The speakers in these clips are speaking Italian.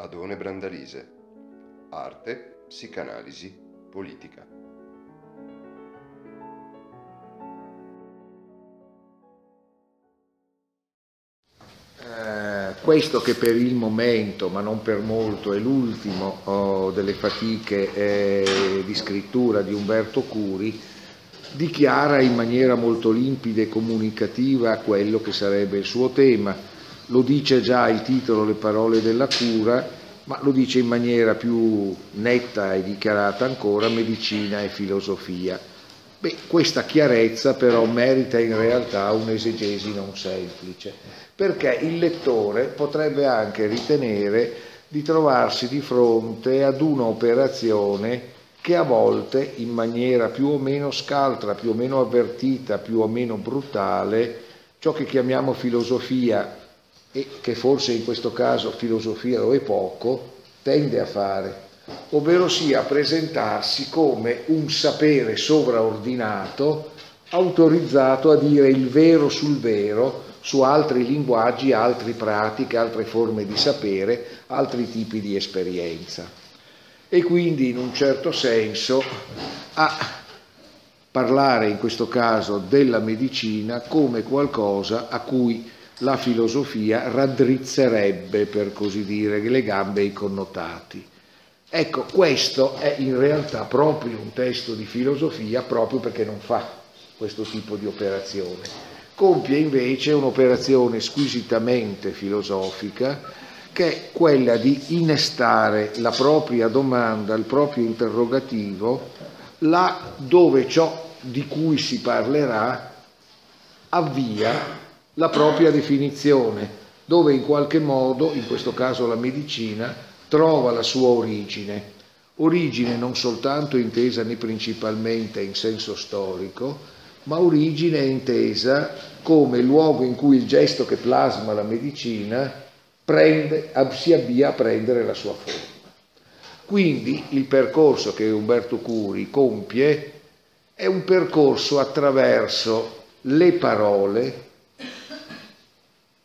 Adone Brandalise. Arte, psicanalisi, politica. Eh, questo che per il momento, ma non per molto, è l'ultimo oh, delle fatiche eh, di scrittura di Umberto Curi, dichiara in maniera molto limpida e comunicativa quello che sarebbe il suo tema. Lo dice già il titolo Le parole della cura, ma lo dice in maniera più netta e dichiarata ancora medicina e filosofia. Beh, questa chiarezza però merita in realtà un'esegesi non semplice, perché il lettore potrebbe anche ritenere di trovarsi di fronte ad un'operazione che a volte in maniera più o meno scaltra, più o meno avvertita, più o meno brutale, ciò che chiamiamo filosofia e che forse in questo caso filosofia lo è poco, tende a fare, ovvero sia presentarsi come un sapere sovraordinato autorizzato a dire il vero sul vero su altri linguaggi, altre pratiche, altre forme di sapere, altri tipi di esperienza. E quindi in un certo senso a parlare in questo caso della medicina come qualcosa a cui la filosofia raddrizzerebbe, per così dire, le gambe e i connotati. Ecco, questo è in realtà proprio un testo di filosofia proprio perché non fa questo tipo di operazione. Compie invece un'operazione squisitamente filosofica che è quella di innestare la propria domanda, il proprio interrogativo, là dove ciò di cui si parlerà avvia la propria definizione, dove in qualche modo, in questo caso la medicina, trova la sua origine. Origine non soltanto intesa né principalmente in senso storico, ma origine intesa come luogo in cui il gesto che plasma la medicina prende, si avvia a prendere la sua forma. Quindi il percorso che Umberto Curi compie è un percorso attraverso le parole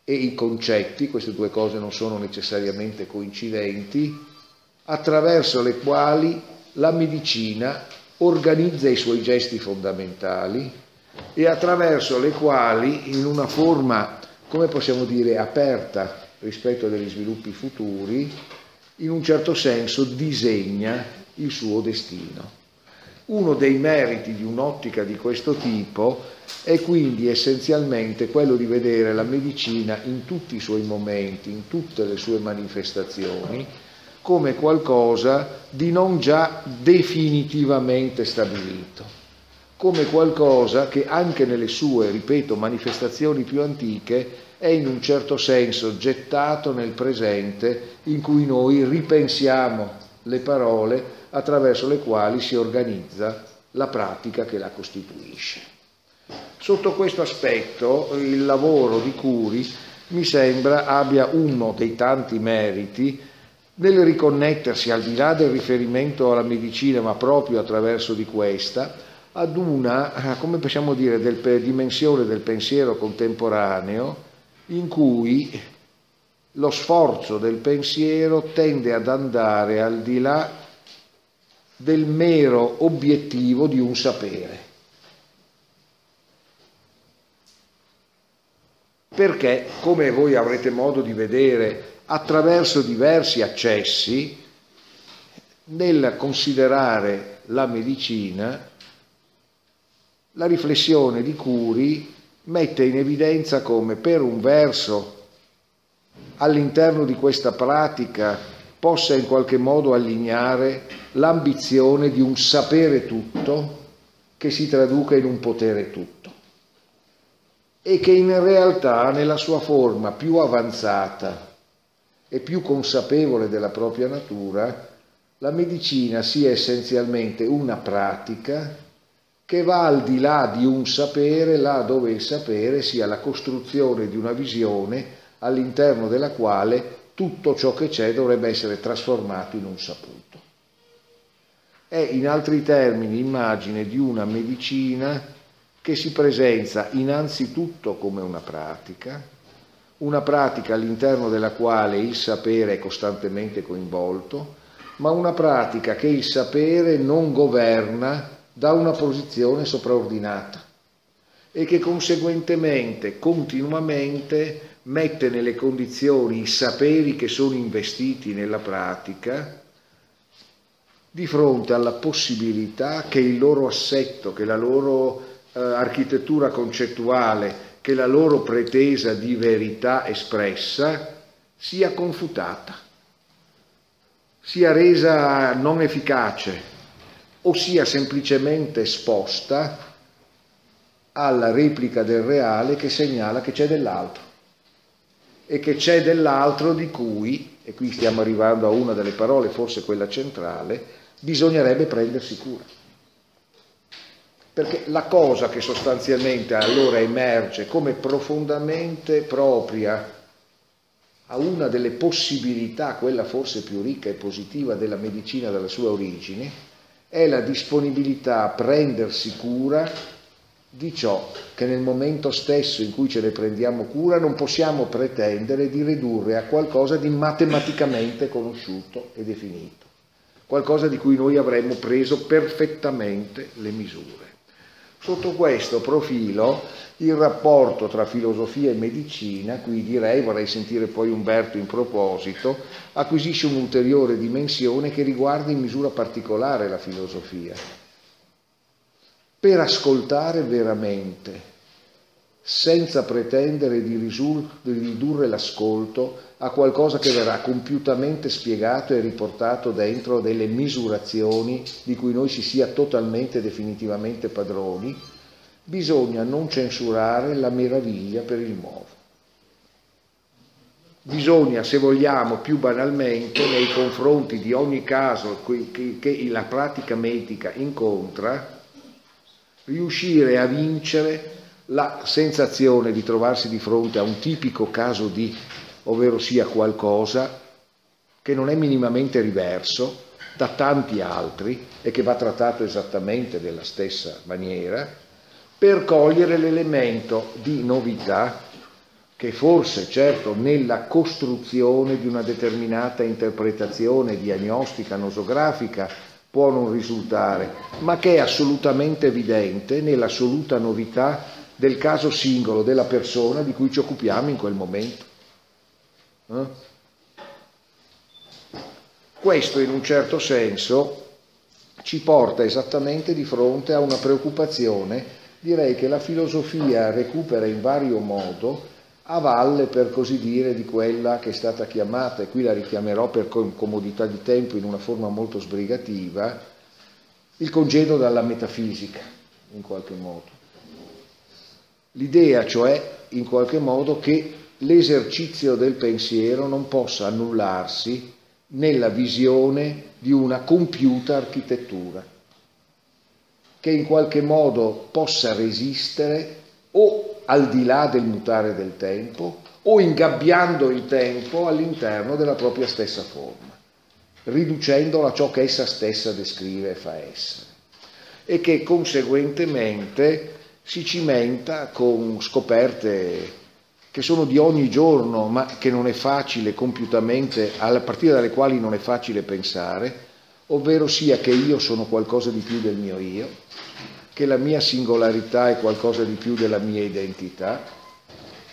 e i concetti, queste due cose non sono necessariamente coincidenti, attraverso le quali la medicina organizza i suoi gesti fondamentali e attraverso le quali in una forma, come possiamo dire, aperta rispetto degli sviluppi futuri, in un certo senso disegna il suo destino. Uno dei meriti di un'ottica di questo tipo è quindi essenzialmente quello di vedere la medicina in tutti i suoi momenti, in tutte le sue manifestazioni, come qualcosa di non già definitivamente stabilito, come qualcosa che anche nelle sue, ripeto, manifestazioni più antiche è in un certo senso gettato nel presente in cui noi ripensiamo le parole attraverso le quali si organizza la pratica che la costituisce. Sotto questo aspetto il lavoro di Curi mi sembra abbia uno dei tanti meriti nel riconnettersi al di là del riferimento alla medicina, ma proprio attraverso di questa, ad una, come possiamo dire, del, dimensione del pensiero contemporaneo in cui lo sforzo del pensiero tende ad andare al di là del mero obiettivo di un sapere. Perché, come voi avrete modo di vedere attraverso diversi accessi, nel considerare la medicina, la riflessione di Curi mette in evidenza come per un verso all'interno di questa pratica possa in qualche modo allineare l'ambizione di un sapere tutto che si traduca in un potere tutto e che in realtà nella sua forma più avanzata e più consapevole della propria natura la medicina sia essenzialmente una pratica che va al di là di un sapere, là dove il sapere sia la costruzione di una visione all'interno della quale tutto ciò che c'è dovrebbe essere trasformato in un saputo. È in altri termini immagine di una medicina che si presenta innanzitutto come una pratica, una pratica all'interno della quale il sapere è costantemente coinvolto, ma una pratica che il sapere non governa da una posizione sopraordinata e che conseguentemente, continuamente, mette nelle condizioni i saperi che sono investiti nella pratica di fronte alla possibilità che il loro assetto, che la loro eh, architettura concettuale, che la loro pretesa di verità espressa sia confutata, sia resa non efficace o sia semplicemente esposta alla replica del reale che segnala che c'è dell'altro e che c'è dell'altro di cui, e qui stiamo arrivando a una delle parole, forse quella centrale, bisognerebbe prendersi cura. Perché la cosa che sostanzialmente allora emerge come profondamente propria a una delle possibilità, quella forse più ricca e positiva della medicina dalla sua origine, è la disponibilità a prendersi cura di ciò che nel momento stesso in cui ce ne prendiamo cura non possiamo pretendere di ridurre a qualcosa di matematicamente conosciuto e definito qualcosa di cui noi avremmo preso perfettamente le misure. Sotto questo profilo il rapporto tra filosofia e medicina, qui direi, vorrei sentire poi Umberto in proposito, acquisisce un'ulteriore dimensione che riguarda in misura particolare la filosofia. Per ascoltare veramente, senza pretendere di, ridurre l'ascolto a qualcosa che verrà compiutamente spiegato e riportato dentro delle misurazioni di cui noi si sia totalmente e definitivamente padroni, bisogna non censurare la meraviglia per il nuovo. Bisogna, se vogliamo, più banalmente, nei confronti di ogni caso che la pratica medica incontra, riuscire a vincere la sensazione di trovarsi di fronte a un tipico caso di ovvero sia qualcosa che non è minimamente riverso da tanti altri e che va trattato esattamente della stessa maniera, per cogliere l'elemento di novità che forse certo nella costruzione di una determinata interpretazione diagnostica nosografica può non risultare, ma che è assolutamente evidente nell'assoluta novità del caso singolo della persona di cui ci occupiamo in quel momento. Eh? Questo in un certo senso ci porta esattamente di fronte a una preoccupazione, direi che la filosofia recupera in vario modo a valle, per così dire, di quella che è stata chiamata, e qui la richiamerò per comodità di tempo in una forma molto sbrigativa, il congedo dalla metafisica, in qualche modo. L'idea, cioè, in qualche modo, che l'esercizio del pensiero non possa annullarsi nella visione di una compiuta architettura, che in qualche modo possa resistere o al di là del mutare del tempo o ingabbiando il tempo all'interno della propria stessa forma, riducendola a ciò che essa stessa descrive e fa essere, e che conseguentemente si cimenta con scoperte che sono di ogni giorno, ma che non è facile compiutamente, a partire dalle quali non è facile pensare, ovvero sia che io sono qualcosa di più del mio io, che la mia singolarità è qualcosa di più della mia identità,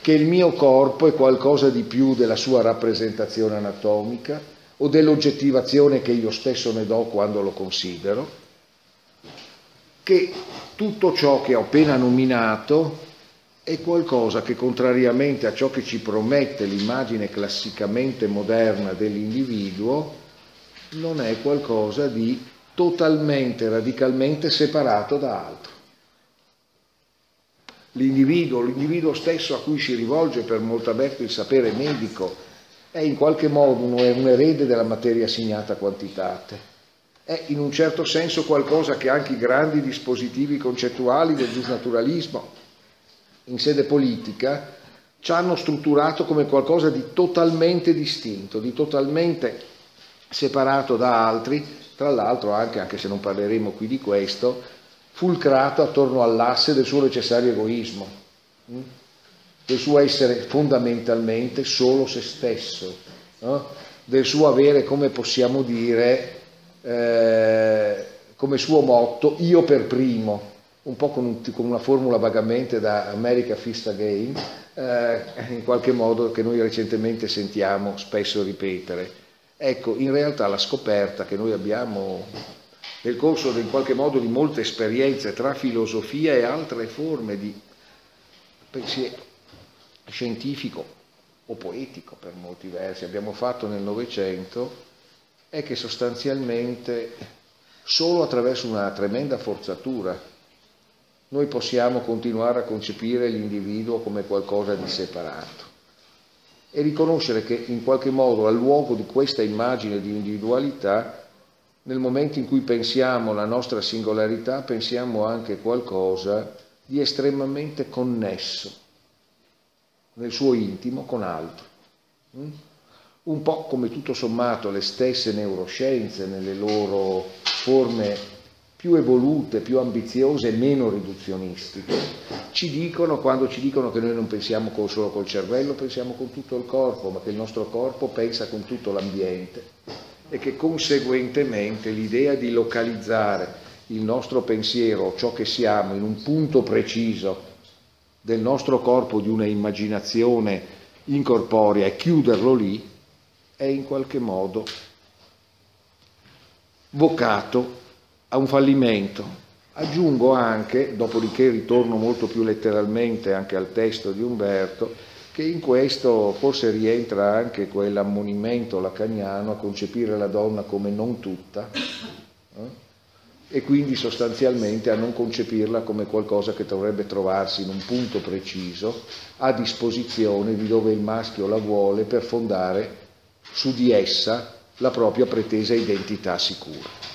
che il mio corpo è qualcosa di più della sua rappresentazione anatomica o dell'oggettivazione che io stesso ne do quando lo considero, che tutto ciò che ho appena nominato è qualcosa che contrariamente a ciò che ci promette l'immagine classicamente moderna dell'individuo, non è qualcosa di totalmente, radicalmente separato da altro. L'individuo, l'individuo stesso a cui si rivolge per molta verso il sapere medico, è in qualche modo un, un erede della materia assegnata quantitate. È in un certo senso qualcosa che anche i grandi dispositivi concettuali del giusnaturalismo in sede politica ci hanno strutturato come qualcosa di totalmente distinto, di totalmente separato da altri, tra l'altro anche, anche se non parleremo qui di questo, fulcrato attorno all'asse del suo necessario egoismo. Mm? del suo essere fondamentalmente solo se stesso, del suo avere, come possiamo dire, eh, come suo motto, io per primo, un po' con, un, con una formula vagamente da America Fist Again, eh, in qualche modo che noi recentemente sentiamo spesso ripetere. Ecco, in realtà la scoperta che noi abbiamo nel corso in qualche modo di molte esperienze tra filosofia e altre forme di pensiero scientifico o poetico per molti versi abbiamo fatto nel Novecento è che sostanzialmente solo attraverso una tremenda forzatura noi possiamo continuare a concepire l'individuo come qualcosa di separato e riconoscere che in qualche modo al luogo di questa immagine di individualità nel momento in cui pensiamo la nostra singolarità, pensiamo anche qualcosa di estremamente connesso nel suo intimo con altro. Mm? Un po' come tutto sommato le stesse neuroscienze nelle loro forme più evolute, più ambiziose meno riduzionistiche, ci dicono, quando ci dicono che noi non pensiamo solo col cervello, pensiamo con tutto il corpo, ma che il nostro corpo pensa con tutto l'ambiente. E che conseguentemente l'idea di localizzare il nostro pensiero, ciò che siamo, in un punto preciso del nostro corpo, di una immaginazione incorporea e chiuderlo lì, è in qualche modo vocato a un fallimento. Aggiungo anche, dopodiché ritorno molto più letteralmente anche al testo di Umberto, che in questo forse rientra anche quell'ammonimento lacaniano a concepire la donna come non tutta eh? e quindi sostanzialmente a non concepirla come qualcosa che dovrebbe trovarsi in un punto preciso a disposizione di dove il maschio la vuole per fondare su di essa la propria pretesa identità sicura.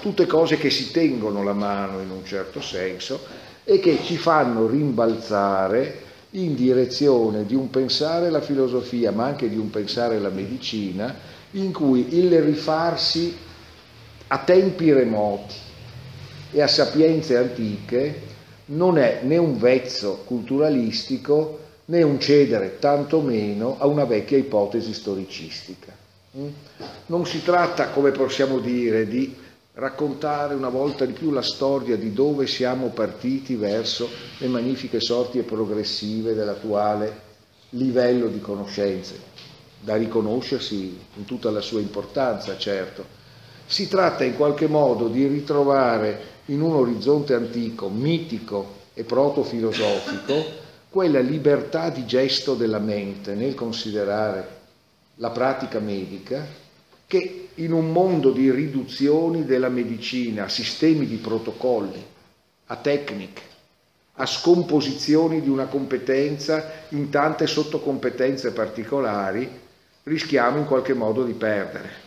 Tutte cose che si tengono la mano in un certo senso e che ci fanno rimbalzare in direzione di un pensare la filosofia, ma anche di un pensare la medicina, in cui il rifarsi a tempi remoti e a sapienze antiche non è né un vezzo culturalistico né un cedere tantomeno a una vecchia ipotesi storicistica. Mm? Non si tratta, come possiamo dire, di raccontare una volta di più la storia di dove siamo partiti verso le magnifiche sorti e progressive dell'attuale livello di conoscenze, da riconoscersi in tutta la sua importanza, certo. Si tratta in qualche modo di ritrovare in un orizzonte antico, mitico e proto-filosofico, quella libertà di gesto della mente nel considerare la pratica medica che in un mondo di riduzioni della medicina a sistemi di protocolli, a tecniche, a scomposizioni di una competenza in tante sottocompetenze particolari, rischiamo in qualche modo di perdere.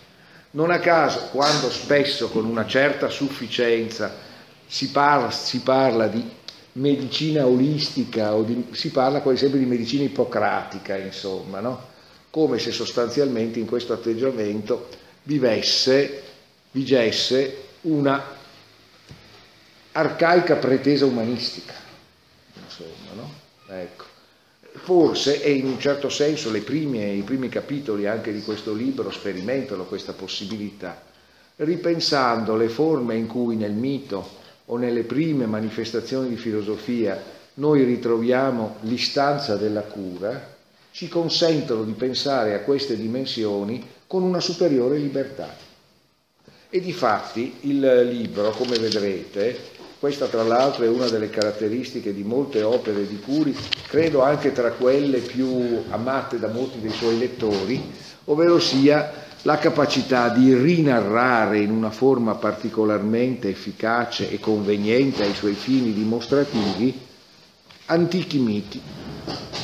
Non a caso, quando spesso con una certa sufficienza si parla, si parla di medicina olistica o di, si parla quasi sempre di medicina ippocratica, insomma, no? Come se sostanzialmente in questo atteggiamento vivesse, vigesse una arcaica pretesa umanistica. Insomma, no? ecco. Forse, e in un certo senso prime, i primi capitoli anche di questo libro sperimentano questa possibilità, ripensando le forme in cui nel mito o nelle prime manifestazioni di filosofia noi ritroviamo l'istanza della cura, ci consentono di pensare a queste dimensioni con una superiore libertà. E di fatti il libro, come vedrete, questa tra l'altro è una delle caratteristiche di molte opere di Curi, credo anche tra quelle più amate da molti dei suoi lettori, ovvero sia la capacità di rinarrare in una forma particolarmente efficace e conveniente ai suoi fini dimostrativi antichi miti,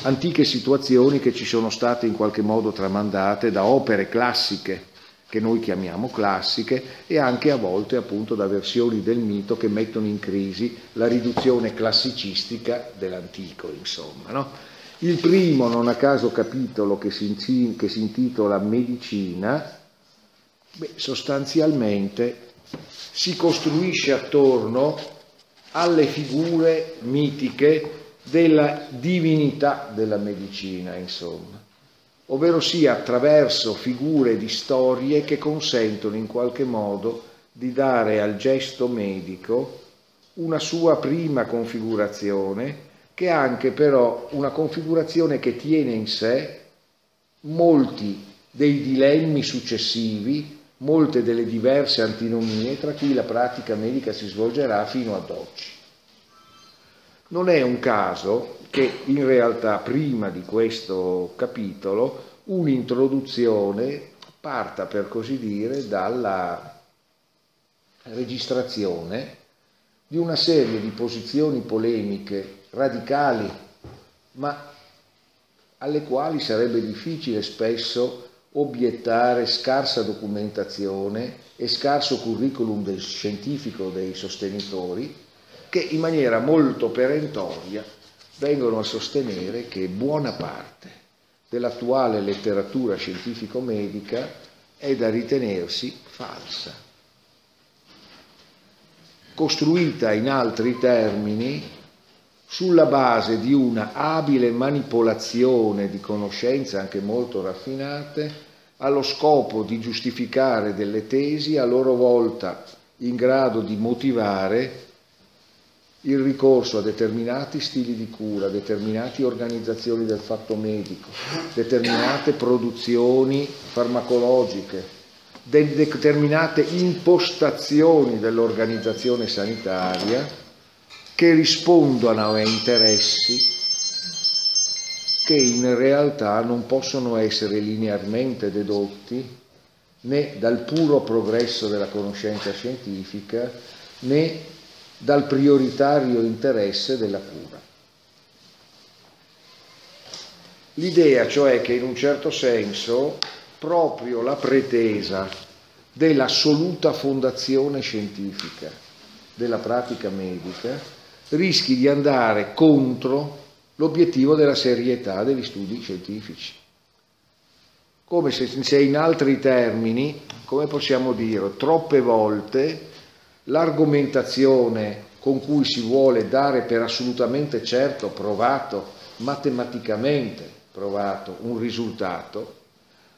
antiche situazioni che ci sono state in qualche modo tramandate da opere classiche che noi chiamiamo classiche e anche a volte appunto da versioni del mito che mettono in crisi la riduzione classicistica dell'antico, insomma. No? Il primo, non a caso, capitolo che si, che si intitola Medicina, beh, sostanzialmente si costruisce attorno alle figure mitiche della divinità della medicina, insomma, ovvero sia attraverso figure di storie che consentono in qualche modo di dare al gesto medico una sua prima configurazione, che è anche però una configurazione che tiene in sé molti dei dilemmi successivi, molte delle diverse antinomie tra cui la pratica medica si svolgerà fino ad oggi. Non è un caso che in realtà prima di questo capitolo un'introduzione parta per così dire dalla registrazione di una serie di posizioni polemiche radicali, ma alle quali sarebbe difficile spesso obiettare scarsa documentazione e scarso curriculum del scientifico dei sostenitori, che in maniera molto perentoria vengono a sostenere che buona parte dell'attuale letteratura scientifico-medica è da ritenersi falsa, costruita in altri termini sulla base di una abile manipolazione di conoscenze anche molto raffinate allo scopo di giustificare delle tesi a loro volta in grado di motivare il ricorso a determinati stili di cura, determinate organizzazioni del fatto medico, determinate produzioni farmacologiche, determinate impostazioni dell'organizzazione sanitaria che rispondono a interessi che in realtà non possono essere linearmente dedotti né dal puro progresso della conoscenza scientifica né dal prioritario interesse della cura. L'idea cioè che in un certo senso proprio la pretesa dell'assoluta fondazione scientifica della pratica medica rischi di andare contro l'obiettivo della serietà degli studi scientifici. Come se, in altri termini, come possiamo dire, troppe volte l'argomentazione con cui si vuole dare per assolutamente certo, provato, matematicamente provato un risultato,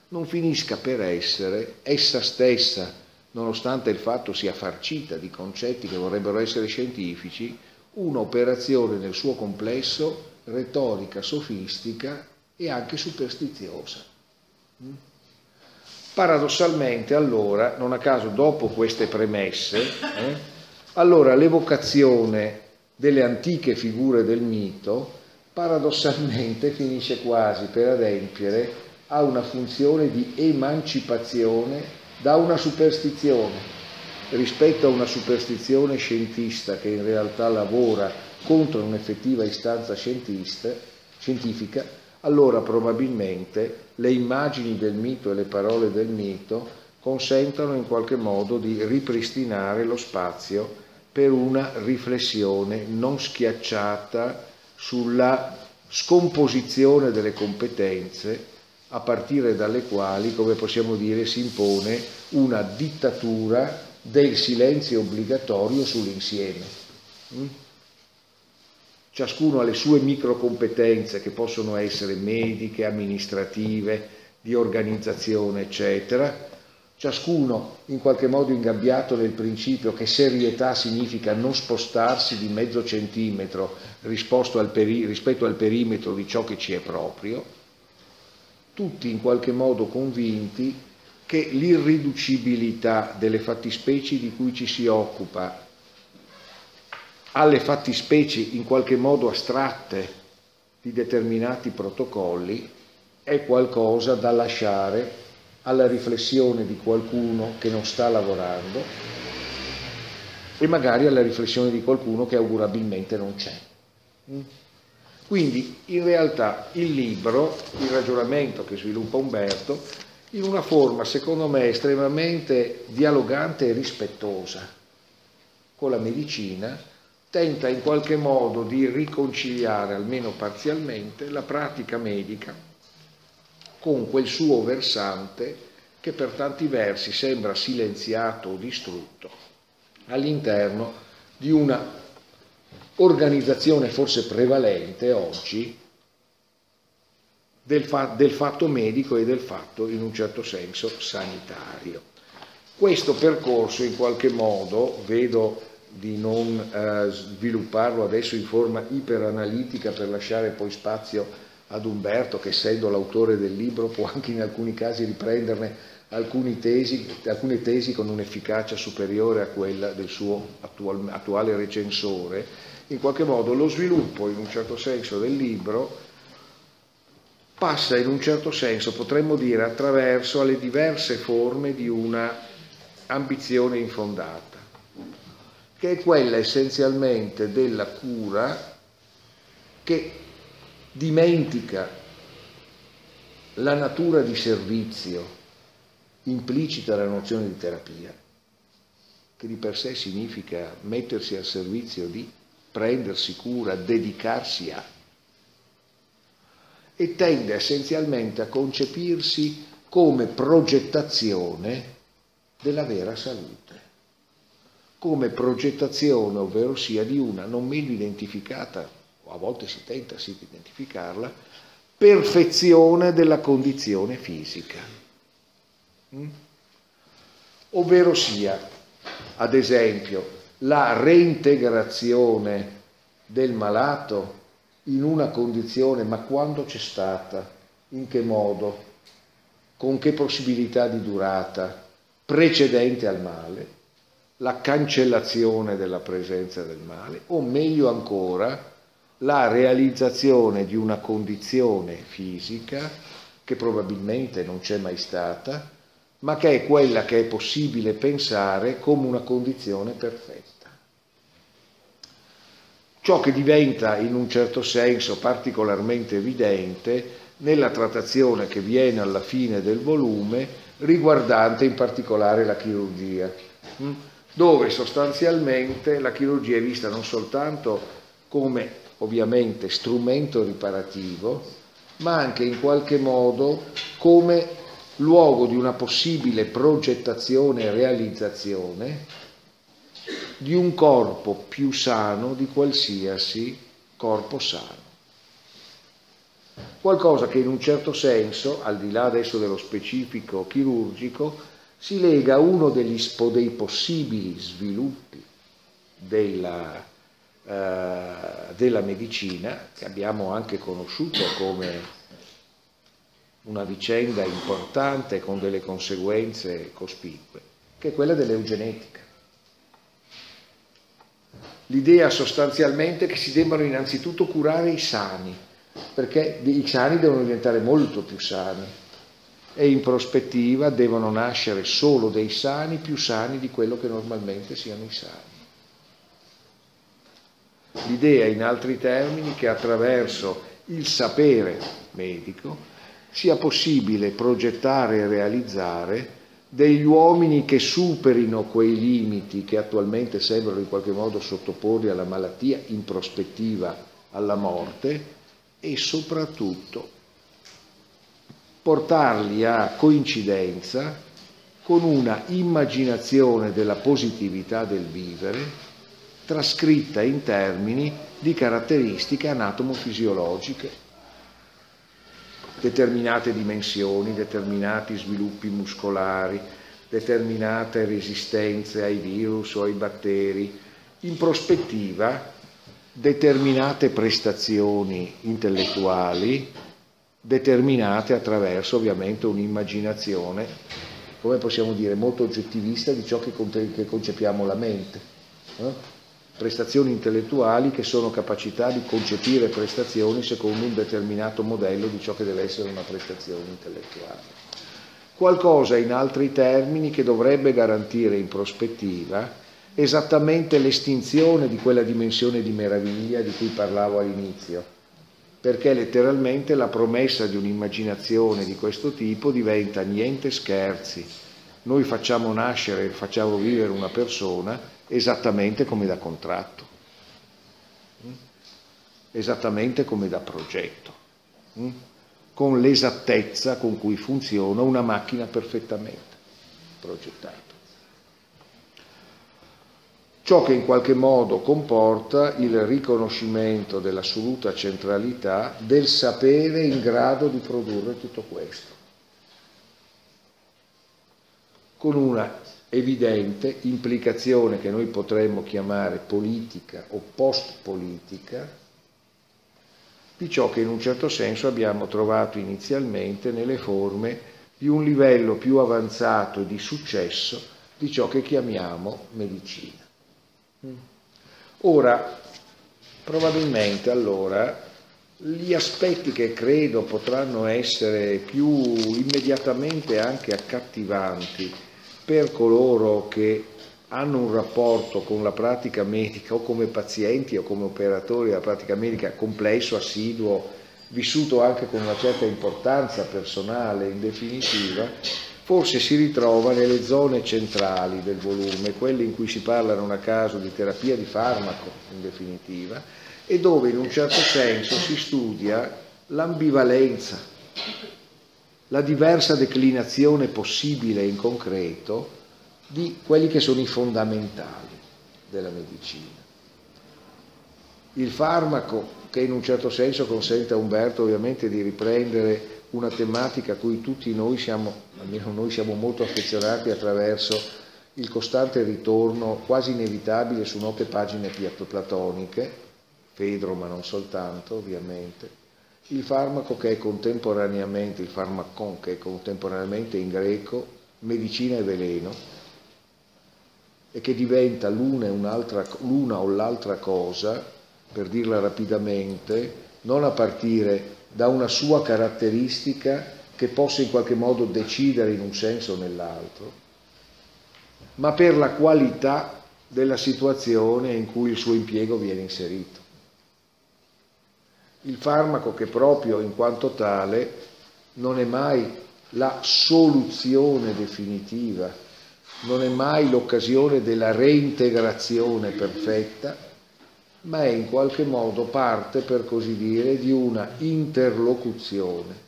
non finisca per essere essa stessa, nonostante il fatto sia farcita di concetti che vorrebbero essere scientifici, un'operazione nel suo complesso retorica, sofistica e anche superstiziosa. Paradossalmente allora, non a caso dopo queste premesse, eh, allora l'evocazione delle antiche figure del mito paradossalmente finisce quasi per adempiere a una funzione di emancipazione da una superstizione rispetto a una superstizione scientista che in realtà lavora contro un'effettiva istanza scientifica, allora probabilmente le immagini del mito e le parole del mito consentono in qualche modo di ripristinare lo spazio per una riflessione non schiacciata sulla scomposizione delle competenze a partire dalle quali, come possiamo dire, si impone una dittatura del silenzio obbligatorio sull'insieme. Ciascuno ha le sue microcompetenze che possono essere mediche, amministrative, di organizzazione, eccetera. Ciascuno in qualche modo ingabbiato nel principio che serietà significa non spostarsi di mezzo centimetro rispetto al perimetro di ciò che ci è proprio, tutti in qualche modo convinti che l'irriducibilità delle fattispecie di cui ci si occupa alle fattispecie in qualche modo astratte di determinati protocolli è qualcosa da lasciare alla riflessione di qualcuno che non sta lavorando e magari alla riflessione di qualcuno che augurabilmente non c'è. Mm? Quindi in realtà il libro, il ragionamento che sviluppa Umberto, in una forma, secondo me, estremamente dialogante e rispettosa con la medicina, tenta in qualche modo di riconciliare, almeno parzialmente, la pratica medica con quel suo versante che per tanti versi sembra silenziato o distrutto all'interno di una organizzazione forse prevalente oggi del, fa- del fatto medico e del fatto in un certo senso sanitario. Questo percorso in qualche modo, vedo di non eh, svilupparlo adesso in forma iperanalitica per lasciare poi spazio ad Umberto che essendo l'autore del libro può anche in alcuni casi riprenderne tesi, alcune tesi con un'efficacia superiore a quella del suo attual, attuale recensore, in qualche modo lo sviluppo in un certo senso del libro passa in un certo senso, potremmo dire, attraverso le diverse forme di una ambizione infondata, che è quella essenzialmente della cura che dimentica la natura di servizio implicita la nozione di terapia, che di per sé significa mettersi al servizio di, prendersi cura, dedicarsi a, e tende essenzialmente a concepirsi come progettazione della vera salute, come progettazione, ovvero sia di una non meglio identificata, o a volte si tenta sì di identificarla, perfezione della condizione fisica. Mm? Ovvero sia, ad esempio, la reintegrazione del malato in una condizione, ma quando c'è stata, in che modo, con che possibilità di durata precedente al male, la cancellazione della presenza del male, o meglio ancora, la realizzazione di una condizione fisica che probabilmente non c'è mai stata, ma che è quella che è possibile pensare come una condizione perfetta. Ciò che diventa in un certo senso particolarmente evidente nella trattazione che viene alla fine del volume riguardante in particolare la chirurgia, hm? Dove sostanzialmente la chirurgia è vista non soltanto come ovviamente strumento riparativo, ma anche in qualche modo come luogo di una possibile progettazione e realizzazione di un corpo più sano di qualsiasi corpo sano. Qualcosa che in un certo senso, al di là adesso dello specifico chirurgico, si lega uno degli, dei possibili sviluppi della, uh, della medicina, che abbiamo anche conosciuto come una vicenda importante con delle conseguenze cospicue, che è quella dell'eugenetica. L'idea sostanzialmente che si debbano innanzitutto curare i sani, perché i sani devono diventare molto più sani e in prospettiva devono nascere solo dei sani più sani di quello che normalmente siano i sani. L'idea, in altri termini, che attraverso il sapere medico sia possibile progettare e realizzare degli uomini che superino quei limiti che attualmente sembrano in qualche modo sottoporli alla malattia, in prospettiva alla morte, e soprattutto portarli a coincidenza con una immaginazione della positività del vivere trascritta in termini di caratteristiche anatomofisiologiche. Determinate dimensioni, determinati sviluppi muscolari, determinate resistenze ai virus o ai batteri, in prospettiva determinate prestazioni intellettuali determinate attraverso ovviamente un'immaginazione, come possiamo dire, molto oggettivista di ciò che, concepiamo la mente. Eh? prestazioni intellettuali che sono capacità di concepire prestazioni secondo un determinato modello di ciò che deve essere una prestazione intellettuale. Qualcosa in altri termini che dovrebbe garantire in prospettiva esattamente l'estinzione di quella dimensione di meraviglia di cui parlavo all'inizio, perché letteralmente la promessa di un'immaginazione di questo tipo diventa niente scherzi. Noi facciamo nascere, facciamo vivere una persona esattamente come da contratto, mm? esattamente come da progetto, mm? con l'esattezza con cui funziona una macchina perfettamente progettata. Ciò che in qualche modo comporta il riconoscimento dell'assoluta centralità del sapere in grado di produrre tutto questo, con una evidente implicazione che noi potremmo chiamare politica o post-politica di ciò che in un certo senso abbiamo trovato inizialmente nelle forme di un livello più avanzato di successo di ciò che chiamiamo medicina. Ora, probabilmente allora gli aspetti che credo potranno essere più immediatamente anche accattivanti per coloro che hanno un rapporto con la pratica medica o come pazienti o come operatori della pratica medica complesso, assiduo, vissuto anche con una certa importanza personale in definitiva, forse si ritrova nelle zone centrali del volume, quelle in cui si parla non a caso di terapia di farmaco in definitiva, e dove in un certo senso si studia l'ambivalenza la diversa declinazione possibile in concreto di quelli che sono i fondamentali della medicina. Il farmaco, che in un certo senso consente a Umberto ovviamente di riprendere una tematica a cui tutti noi siamo, almeno noi siamo molto affezionati attraverso il costante ritorno quasi inevitabile su note pagine platoniche, Fedro ma non soltanto ovviamente, il farmaco che è contemporaneamente, il farmacon che è contemporaneamente in greco medicina e veleno e che diventa l'una, o l'altra cosa, per dirla rapidamente, non a partire da una sua caratteristica che possa in qualche modo decidere in un senso o nell'altro, ma per la qualità della situazione in cui il suo impiego viene inserito. Il farmaco che proprio in quanto tale non è mai la soluzione definitiva, non è mai l'occasione della reintegrazione perfetta, ma è in qualche modo parte, per così dire, di una interlocuzione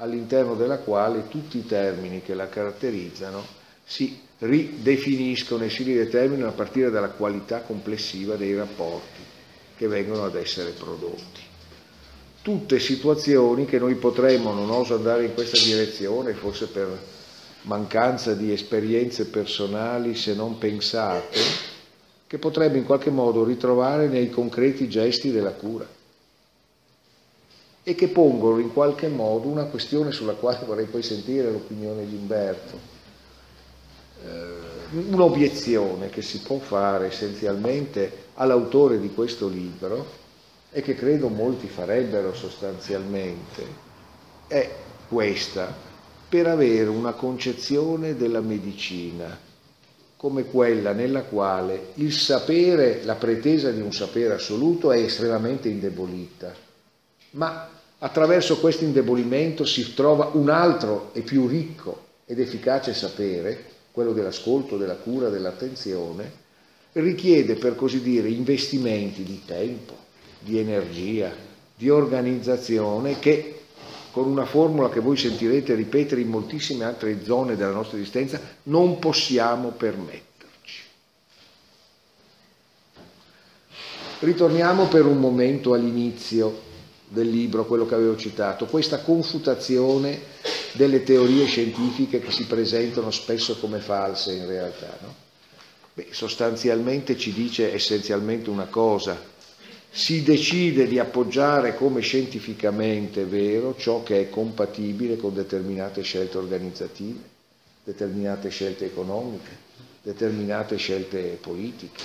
all'interno della quale tutti i termini che la caratterizzano si ridefiniscono e si rideterminano a partire dalla qualità complessiva dei rapporti che vengono ad essere prodotti. Tutte situazioni che noi potremmo, non oso andare in questa direzione, forse per mancanza di esperienze personali se non pensate, che potremmo in qualche modo ritrovare nei concreti gesti della cura e che pongono in qualche modo una questione sulla quale vorrei poi sentire l'opinione di Umberto, eh, un'obiezione che si può fare essenzialmente all'autore di questo libro, e che credo molti farebbero sostanzialmente, è questa, per avere una concezione della medicina come quella nella quale il sapere, la pretesa di un sapere assoluto è estremamente indebolita, ma attraverso questo indebolimento si trova un altro e più ricco ed efficace sapere, quello dell'ascolto, della cura, dell'attenzione, richiede per così dire investimenti di tempo, di energia, di organizzazione che con una formula che voi sentirete ripetere in moltissime altre zone della nostra esistenza non possiamo permetterci. Ritorniamo per un momento all'inizio del libro, quello che avevo citato, questa confutazione delle teorie scientifiche che si presentano spesso come false in realtà. No? Beh, sostanzialmente ci dice essenzialmente una cosa, si decide di appoggiare come scientificamente vero ciò che è compatibile con determinate scelte organizzative, determinate scelte economiche, determinate scelte politiche.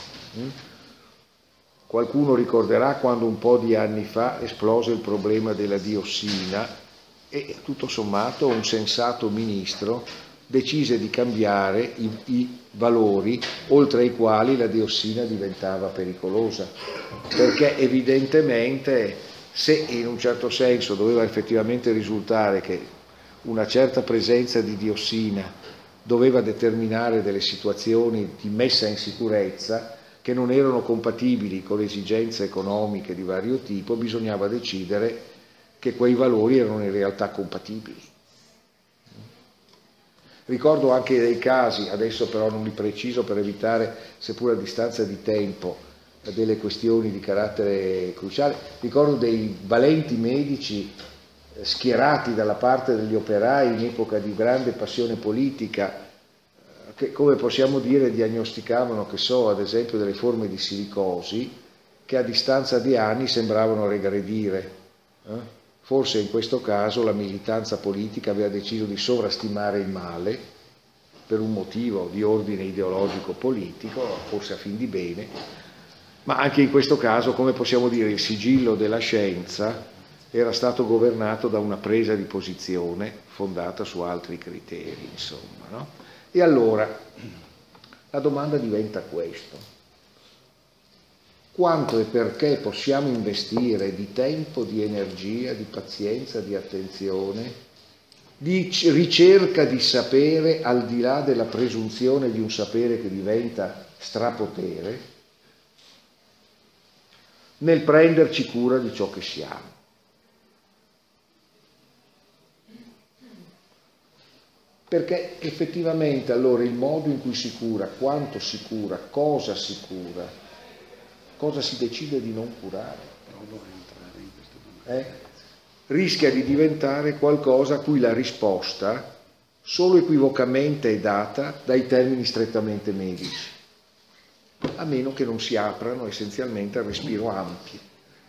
Qualcuno ricorderà quando un po' di anni fa esplose il problema della diossina e tutto sommato un sensato ministro decise di cambiare i, i, valori oltre ai quali la diossina diventava pericolosa, perché evidentemente se in un certo senso doveva effettivamente risultare che una certa presenza di diossina doveva determinare delle situazioni di messa in sicurezza che non erano compatibili con le esigenze economiche di vario tipo, bisognava decidere che quei valori erano in realtà compatibili. Ricordo anche dei casi, adesso però non li preciso per evitare, seppur a distanza di tempo, delle questioni di carattere cruciale, ricordo dei valenti medici eh, schierati dalla parte degli operai in epoca di grande passione politica, che come possiamo dire diagnosticavano, che so, ad esempio delle forme di silicosi, che a distanza di anni sembravano regredire. Eh? Forse in questo caso la militanza politica aveva deciso di sovrastimare il male per un motivo di ordine ideologico politico, forse a fin di bene, ma anche in questo caso, come possiamo dire, il sigillo della scienza era stato governato da una presa di posizione fondata su altri criteri, insomma. No? E allora la domanda diventa questa quanto e perché possiamo investire di tempo, di energia, di pazienza, di attenzione, di ricerca di sapere al di là della presunzione di un sapere che diventa strapotere, nel prenderci cura di ciò che siamo. Perché effettivamente allora il modo in cui si cura, quanto si cura, cosa si cura, cosa si decide di non curare. Eh? Rischia di diventare qualcosa a cui la risposta solo equivocamente è data dai termini strettamente medici, a meno che non si aprano essenzialmente al respiro ampio,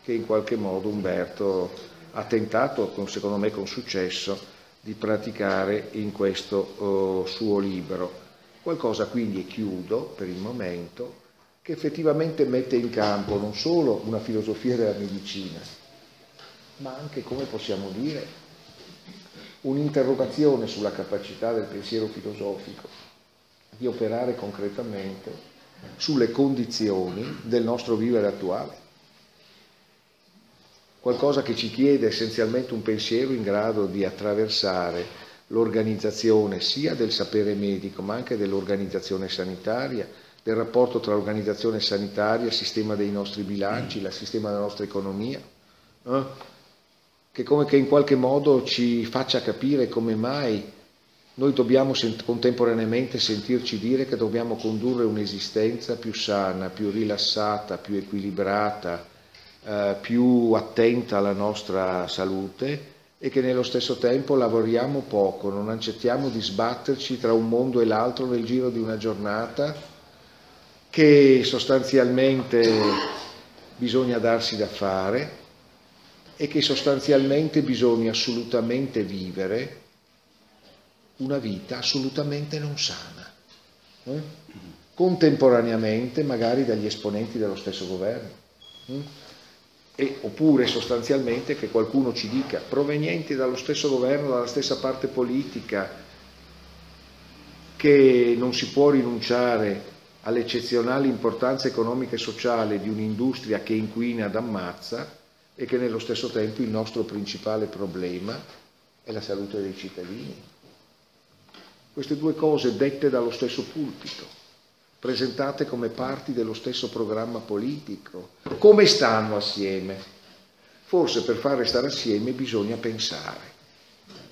che in qualche modo Umberto ha tentato, secondo me con successo, di praticare in questo uh, suo libro. Qualcosa quindi, e chiudo per il momento, che effettivamente mette in campo non solo una filosofia della medicina, ma anche, come possiamo dire, un'interrogazione sulla capacità del pensiero filosofico di operare concretamente sulle condizioni del nostro vivere attuale. Qualcosa che ci chiede essenzialmente un pensiero in grado di attraversare l'organizzazione sia del sapere medico ma anche dell'organizzazione sanitaria, del rapporto tra organizzazione sanitaria, sistema dei nostri bilanci, il sistema della nostra economia, eh? che, come, che in qualche modo ci faccia capire come mai noi dobbiamo sent- contemporaneamente sentirci dire che dobbiamo condurre un'esistenza più sana, più rilassata, più equilibrata, eh, più attenta alla nostra salute e che nello stesso tempo lavoriamo poco, non accettiamo di sbatterci tra un mondo e l'altro nel giro di una giornata che sostanzialmente bisogna darsi da fare e che sostanzialmente bisogna assolutamente vivere una vita assolutamente non sana. Eh? Contemporaneamente magari dagli esponenti dello stesso governo. Eh? E, oppure sostanzialmente che qualcuno ci dica, provenienti dallo stesso governo, dalla stessa parte politica, che non si può rinunciare all'eccezionale importanza economica e sociale di un'industria che inquina ed ammazza e che nello stesso tempo il nostro principale problema è la salute dei cittadini. Queste due cose dette dallo stesso pulpito, presentate come parti dello stesso programma politico, come stanno assieme? Forse per far restare assieme bisogna pensare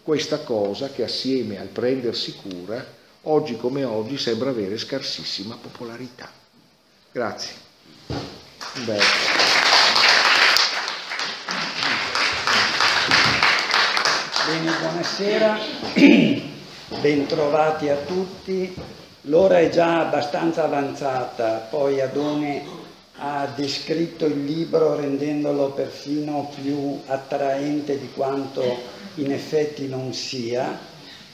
questa cosa che assieme al prendersi cura oggi come oggi sembra avere scarsissima popolarità. Grazie. Beh. Bene, buonasera, bentrovati a tutti. L'ora è già abbastanza avanzata, poi Adone ha descritto il libro rendendolo perfino più attraente di quanto in effetti non sia.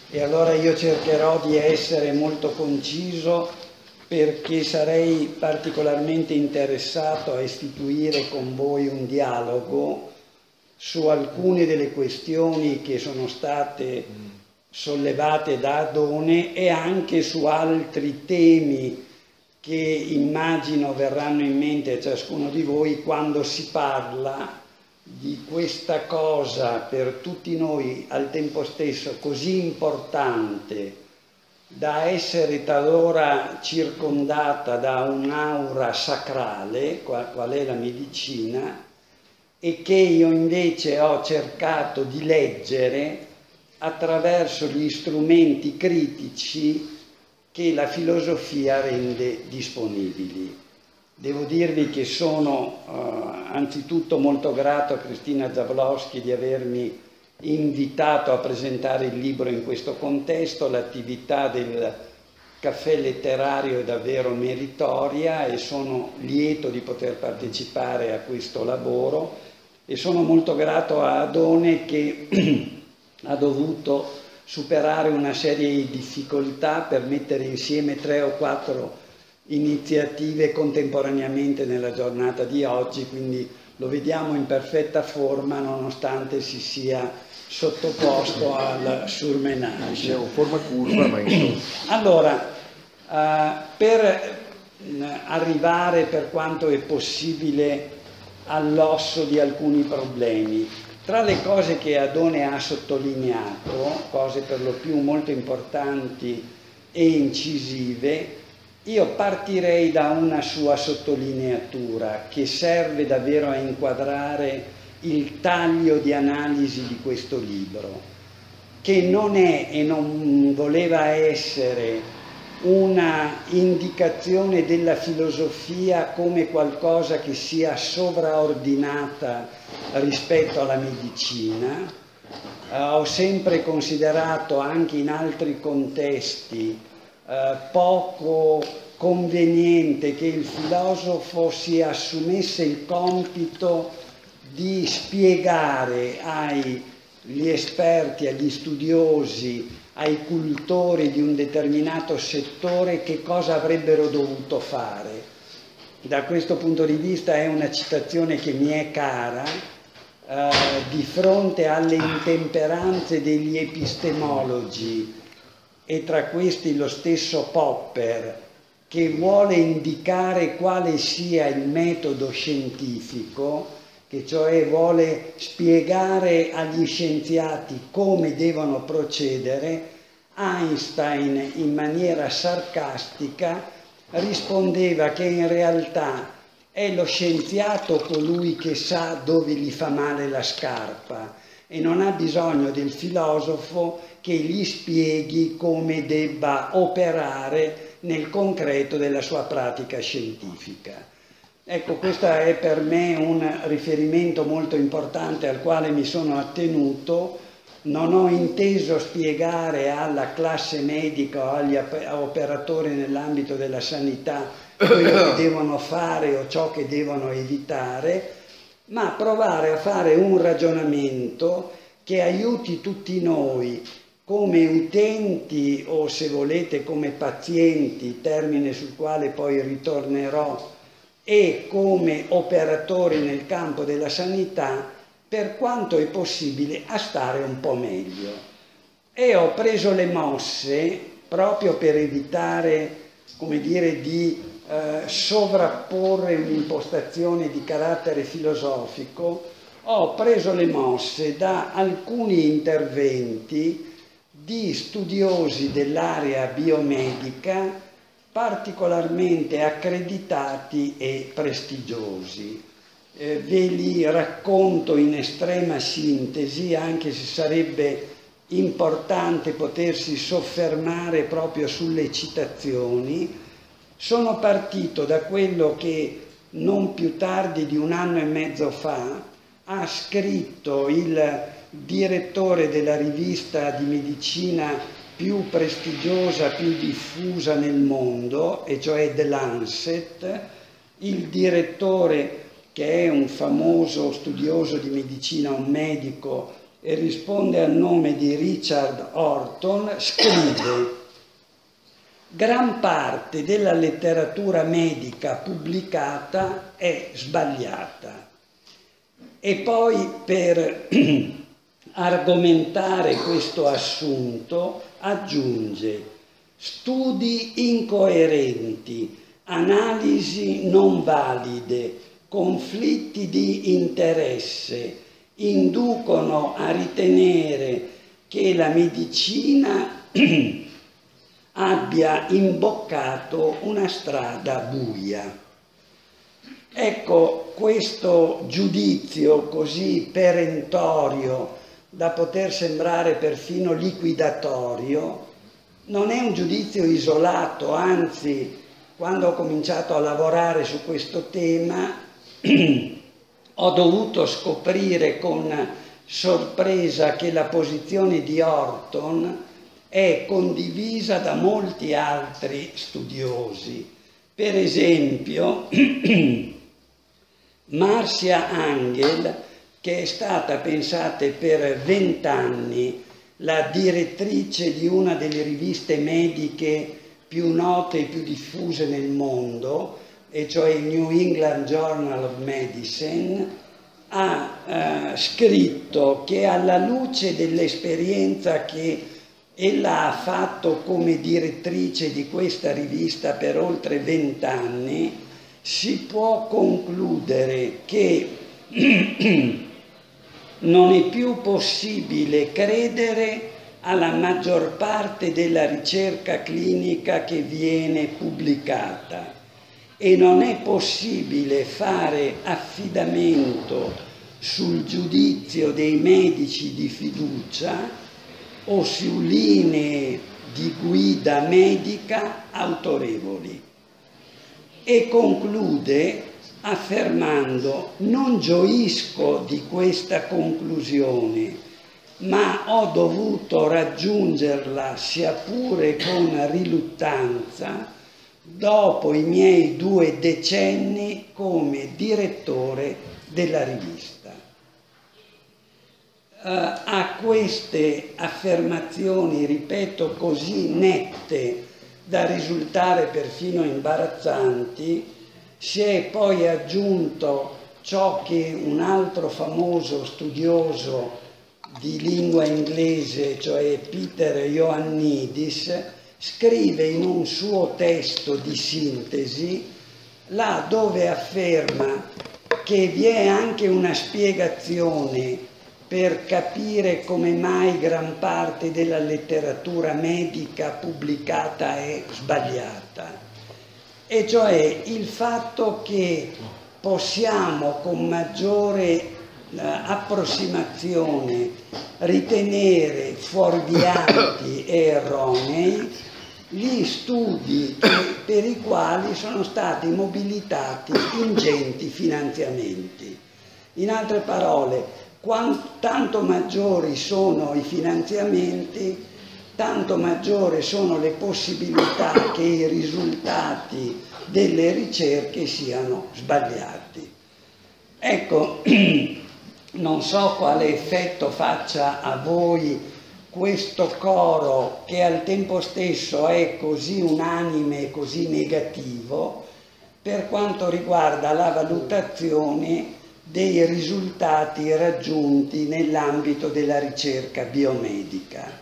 E allora io cercherò di essere molto conciso perché sarei particolarmente interessato a istituire con voi un dialogo su alcune delle questioni che sono state sollevate da Adone e anche su altri temi che immagino verranno in mente a ciascuno di voi quando si parla di questa cosa per tutti noi al tempo stesso così importante da essere talora circondata da un'aura sacrale, qual, qual è la medicina, e che io invece ho cercato di leggere attraverso gli strumenti critici che la filosofia rende disponibili. Devo dirvi che sono eh, anzitutto molto grato a Cristina Zablowski di avermi invitato a presentare il libro in questo contesto, l'attività del caffè letterario è davvero meritoria e sono lieto di poter partecipare a questo lavoro e sono molto grato a Adone che ha dovuto superare una serie di difficoltà per mettere insieme tre o quattro iniziative contemporaneamente nella giornata di oggi, quindi lo vediamo in perfetta forma nonostante si sia sottoposto al surmenage. È una forma curva, ma insomma. Allora, eh, per arrivare per quanto è possibile all'osso di alcuni problemi, tra le cose che Adone ha sottolineato, cose per lo più molto importanti e incisive, io partirei da una sua sottolineatura che serve davvero a inquadrare il taglio di analisi di questo libro, che non è e non voleva essere una indicazione della filosofia come qualcosa che sia sovraordinata rispetto alla medicina. Eh, ho sempre considerato anche in altri contesti eh, poco conveniente che il filosofo si assumesse il compito di spiegare agli esperti, agli studiosi, ai cultori di un determinato settore che cosa avrebbero dovuto fare. Da questo punto di vista è una citazione che mi è cara, eh, di fronte alle intemperanze degli epistemologi e tra questi lo stesso Popper che vuole indicare quale sia il metodo scientifico, che cioè vuole spiegare agli scienziati come devono procedere, Einstein in maniera sarcastica rispondeva che in realtà è lo scienziato colui che sa dove gli fa male la scarpa e non ha bisogno del filosofo che gli spieghi come debba operare nel concreto della sua pratica scientifica. Ecco, questo è per me un riferimento molto importante al quale mi sono attenuto. Non ho inteso spiegare alla classe medica o agli operatori nell'ambito della sanità quello che devono fare o ciò che devono evitare, ma provare a fare un ragionamento che aiuti tutti noi come utenti o se volete come pazienti, termine sul quale poi ritornerò, e come operatori nel campo della sanità, per quanto è possibile, a stare un po' meglio. E ho preso le mosse proprio per evitare, come dire, di eh, sovrapporre un'impostazione di carattere filosofico, ho preso le mosse da alcuni interventi di studiosi dell'area biomedica particolarmente accreditati e prestigiosi. Eh, ve li racconto in estrema sintesi, anche se sarebbe importante potersi soffermare proprio sulle citazioni. Sono partito da quello che non più tardi di un anno e mezzo fa ha scritto il direttore della rivista di medicina più prestigiosa, più diffusa nel mondo, e cioè The Lancet, il direttore che è un famoso studioso di medicina, un medico, e risponde al nome di Richard Horton, scrive Gran parte della letteratura medica pubblicata è sbagliata. E poi per argomentare questo assunto aggiunge studi incoerenti, analisi non valide, conflitti di interesse inducono a ritenere che la medicina abbia imboccato una strada buia. Ecco, questo giudizio così perentorio da poter sembrare perfino liquidatorio, non è un giudizio isolato, anzi, quando ho cominciato a lavorare su questo tema, ho dovuto scoprire con sorpresa che la posizione di Orton è condivisa da molti altri studiosi. Per esempio, Marcia Angel, che è stata, pensate, per vent'anni la direttrice di una delle riviste mediche più note e più diffuse nel mondo, e cioè il New England Journal of Medicine, ha eh, scritto che alla luce dell'esperienza che ella ha fatto come direttrice di questa rivista per oltre vent'anni, si può concludere che non è più possibile credere alla maggior parte della ricerca clinica che viene pubblicata e non è possibile fare affidamento sul giudizio dei medici di fiducia o su linee di guida medica autorevoli. E conclude affermando non gioisco di questa conclusione, ma ho dovuto raggiungerla sia pure con riluttanza dopo i miei due decenni come direttore della rivista. Uh, a queste affermazioni, ripeto, così nette da risultare perfino imbarazzanti, si è poi aggiunto ciò che un altro famoso studioso di lingua inglese, cioè Peter Ioannidis, scrive in un suo testo di sintesi, là dove afferma che vi è anche una spiegazione per capire come mai gran parte della letteratura medica pubblicata è sbagliata, e cioè il fatto che possiamo con maggiore approssimazione ritenere fuorvianti e erronei gli studi per i quali sono stati mobilitati ingenti finanziamenti. In altre parole, tanto maggiori sono i finanziamenti, tanto maggiori sono le possibilità che i risultati delle ricerche siano sbagliati. Ecco, non so quale effetto faccia a voi questo coro che al tempo stesso è così unanime e così negativo per quanto riguarda la valutazione dei risultati raggiunti nell'ambito della ricerca biomedica.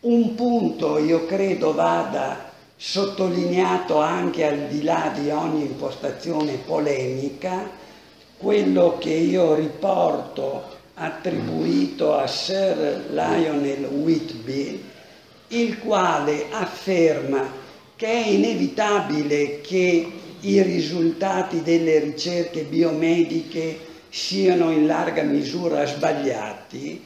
Un punto io credo vada sottolineato anche al di là di ogni impostazione polemica, quello che io riporto attribuito a Sir Lionel Whitby, il quale afferma che è inevitabile che i risultati delle ricerche biomediche siano in larga misura sbagliati,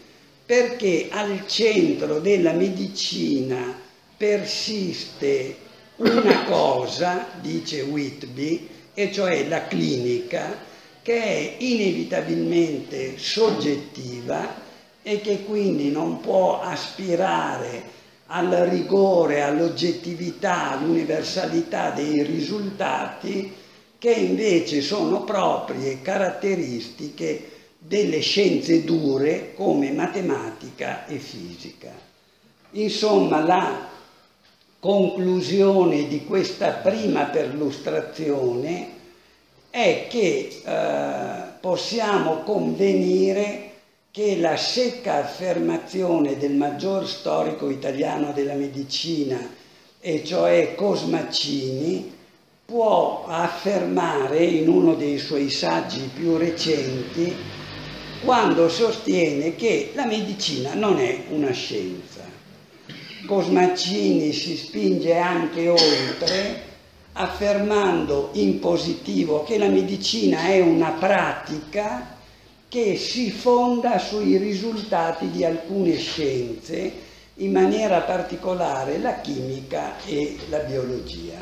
perché al centro della medicina persiste una cosa, dice Whitby, e cioè la clinica, che è inevitabilmente soggettiva e che quindi non può aspirare al rigore, all'oggettività, all'universalità dei risultati che invece sono proprie caratteristiche delle scienze dure come matematica e fisica. Insomma, la conclusione di questa prima perlustrazione è che eh, possiamo convenire che la secca affermazione del maggior storico italiano della medicina, e cioè Cosmaccini, può affermare in uno dei suoi saggi più recenti quando sostiene che la medicina non è una scienza. Cosmaccini si spinge anche oltre affermando in positivo che la medicina è una pratica che si fonda sui risultati di alcune scienze, in maniera particolare la chimica e la biologia.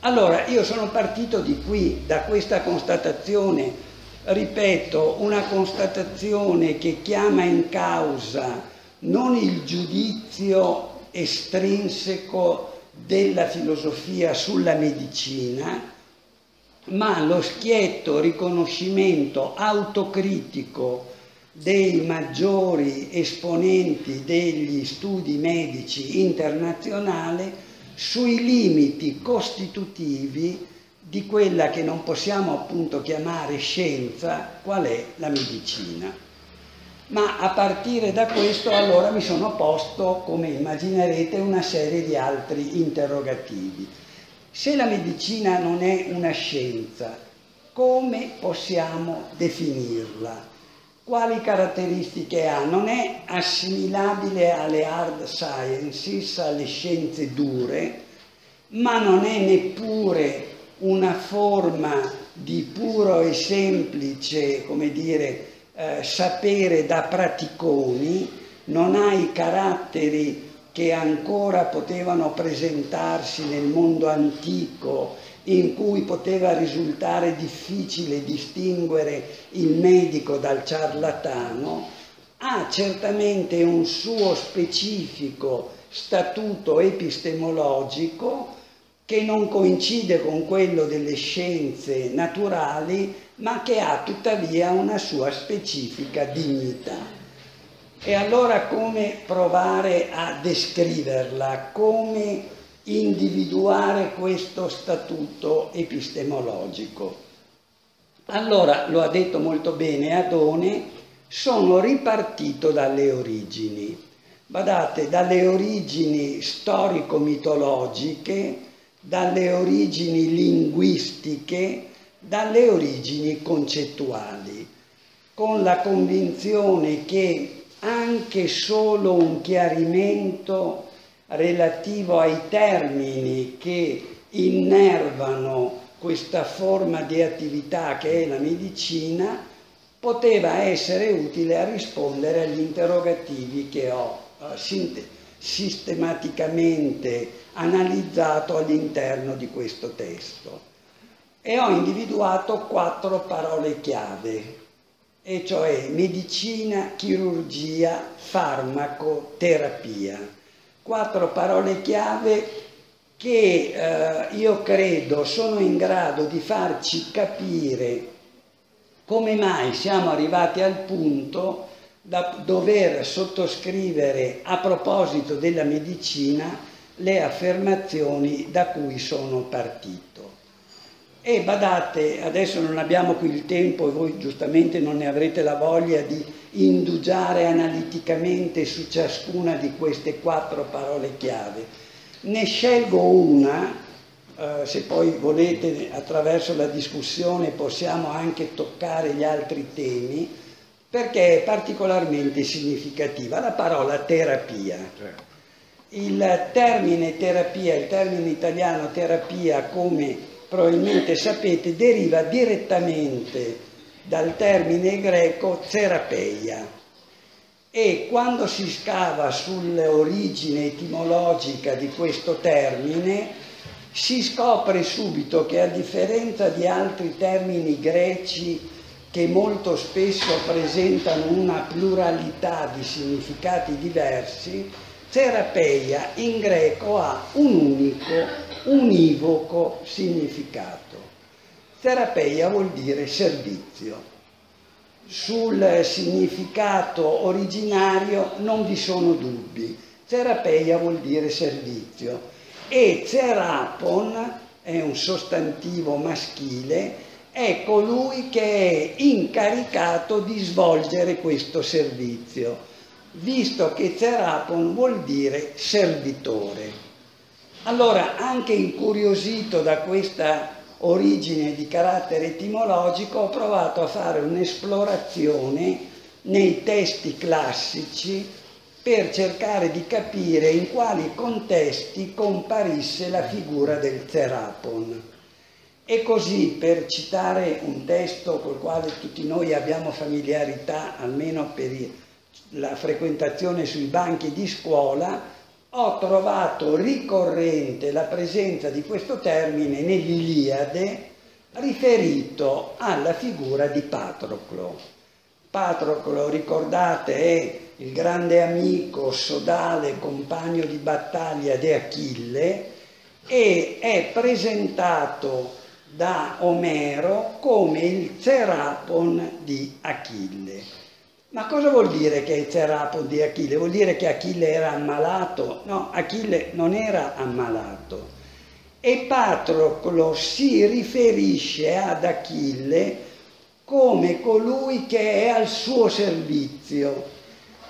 Allora, io sono partito di qui, da questa constatazione, ripeto, una constatazione che chiama in causa non il giudizio estrinseco della filosofia sulla medicina, ma lo schietto riconoscimento autocritico dei maggiori esponenti degli studi medici internazionali sui limiti costitutivi di quella che non possiamo appunto chiamare scienza, qual è la medicina ma a partire da questo allora mi sono posto, come immaginerete, una serie di altri interrogativi. Se la medicina non è una scienza, come possiamo definirla? Quali caratteristiche ha? Non è assimilabile alle hard sciences, alle scienze dure, ma non è neppure una forma di puro e semplice, come dire, eh, sapere da praticoni, non ha i caratteri che ancora potevano presentarsi nel mondo antico in cui poteva risultare difficile distinguere il medico dal ciarlatano, ha certamente un suo specifico statuto epistemologico che non coincide con quello delle scienze naturali, ma che ha tuttavia una sua specifica dignità. E allora come provare a descriverla, come individuare questo statuto epistemologico? Allora, lo ha detto molto bene Adone, sono ripartito dalle origini. Badate, dalle origini storico-mitologiche, dalle origini linguistiche, dalle origini concettuali, con la convinzione che anche solo un chiarimento relativo ai termini che innervano questa forma di attività che è la medicina poteva essere utile a rispondere agli interrogativi che ho uh, sistematicamente analizzato all'interno di questo testo e ho individuato quattro parole chiave, e cioè medicina, chirurgia, farmaco, terapia. Quattro parole chiave che eh, io credo sono in grado di farci capire come mai siamo arrivati al punto da dover sottoscrivere a proposito della medicina le affermazioni da cui sono partito. E badate, adesso non abbiamo qui il tempo e voi giustamente non ne avrete la voglia di indugiare analiticamente su ciascuna di queste quattro parole chiave. Ne scelgo una, eh, se poi volete attraverso la discussione possiamo anche toccare gli altri temi, perché è particolarmente significativa, la parola terapia. Certo. Il termine terapia, il termine italiano terapia come probabilmente sapete, deriva direttamente dal termine greco terapeia e quando si scava sull'origine etimologica di questo termine si scopre subito che a differenza di altri termini greci che molto spesso presentano una pluralità di significati diversi, terapeia in greco ha un unico univoco significato. Terapeia vuol dire servizio. Sul significato originario non vi sono dubbi. Terapeia vuol dire servizio e terapon è un sostantivo maschile, è colui che è incaricato di svolgere questo servizio, visto che terapon vuol dire servitore. Allora, anche incuriosito da questa origine di carattere etimologico, ho provato a fare un'esplorazione nei testi classici per cercare di capire in quali contesti comparisse la figura del Therapon. E così, per citare un testo col quale tutti noi abbiamo familiarità, almeno per la frequentazione sui banchi di scuola, ho trovato ricorrente la presenza di questo termine nell'Iliade riferito alla figura di Patroclo. Patroclo, ricordate, è il grande amico, sodale, compagno di battaglia di Achille e è presentato da Omero come il Cerapon di Achille. Ma cosa vuol dire che è il Cerapon di Achille? Vuol dire che Achille era ammalato? No, Achille non era ammalato. E Patroclo si riferisce ad Achille come colui che è al suo servizio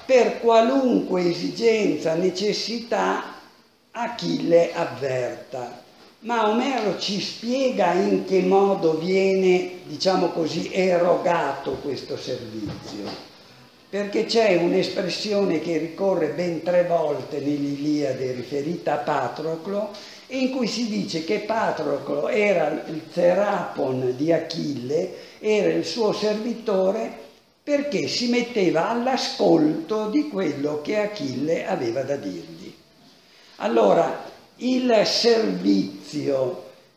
per qualunque esigenza, necessità, Achille avverta. Ma Omero ci spiega in che modo viene, diciamo così, erogato questo servizio. Perché c'è un'espressione che ricorre ben tre volte nell'Iliade riferita a Patroclo, in cui si dice che Patroclo era il terapon di Achille, era il suo servitore perché si metteva all'ascolto di quello che Achille aveva da dirgli. Allora, il servizio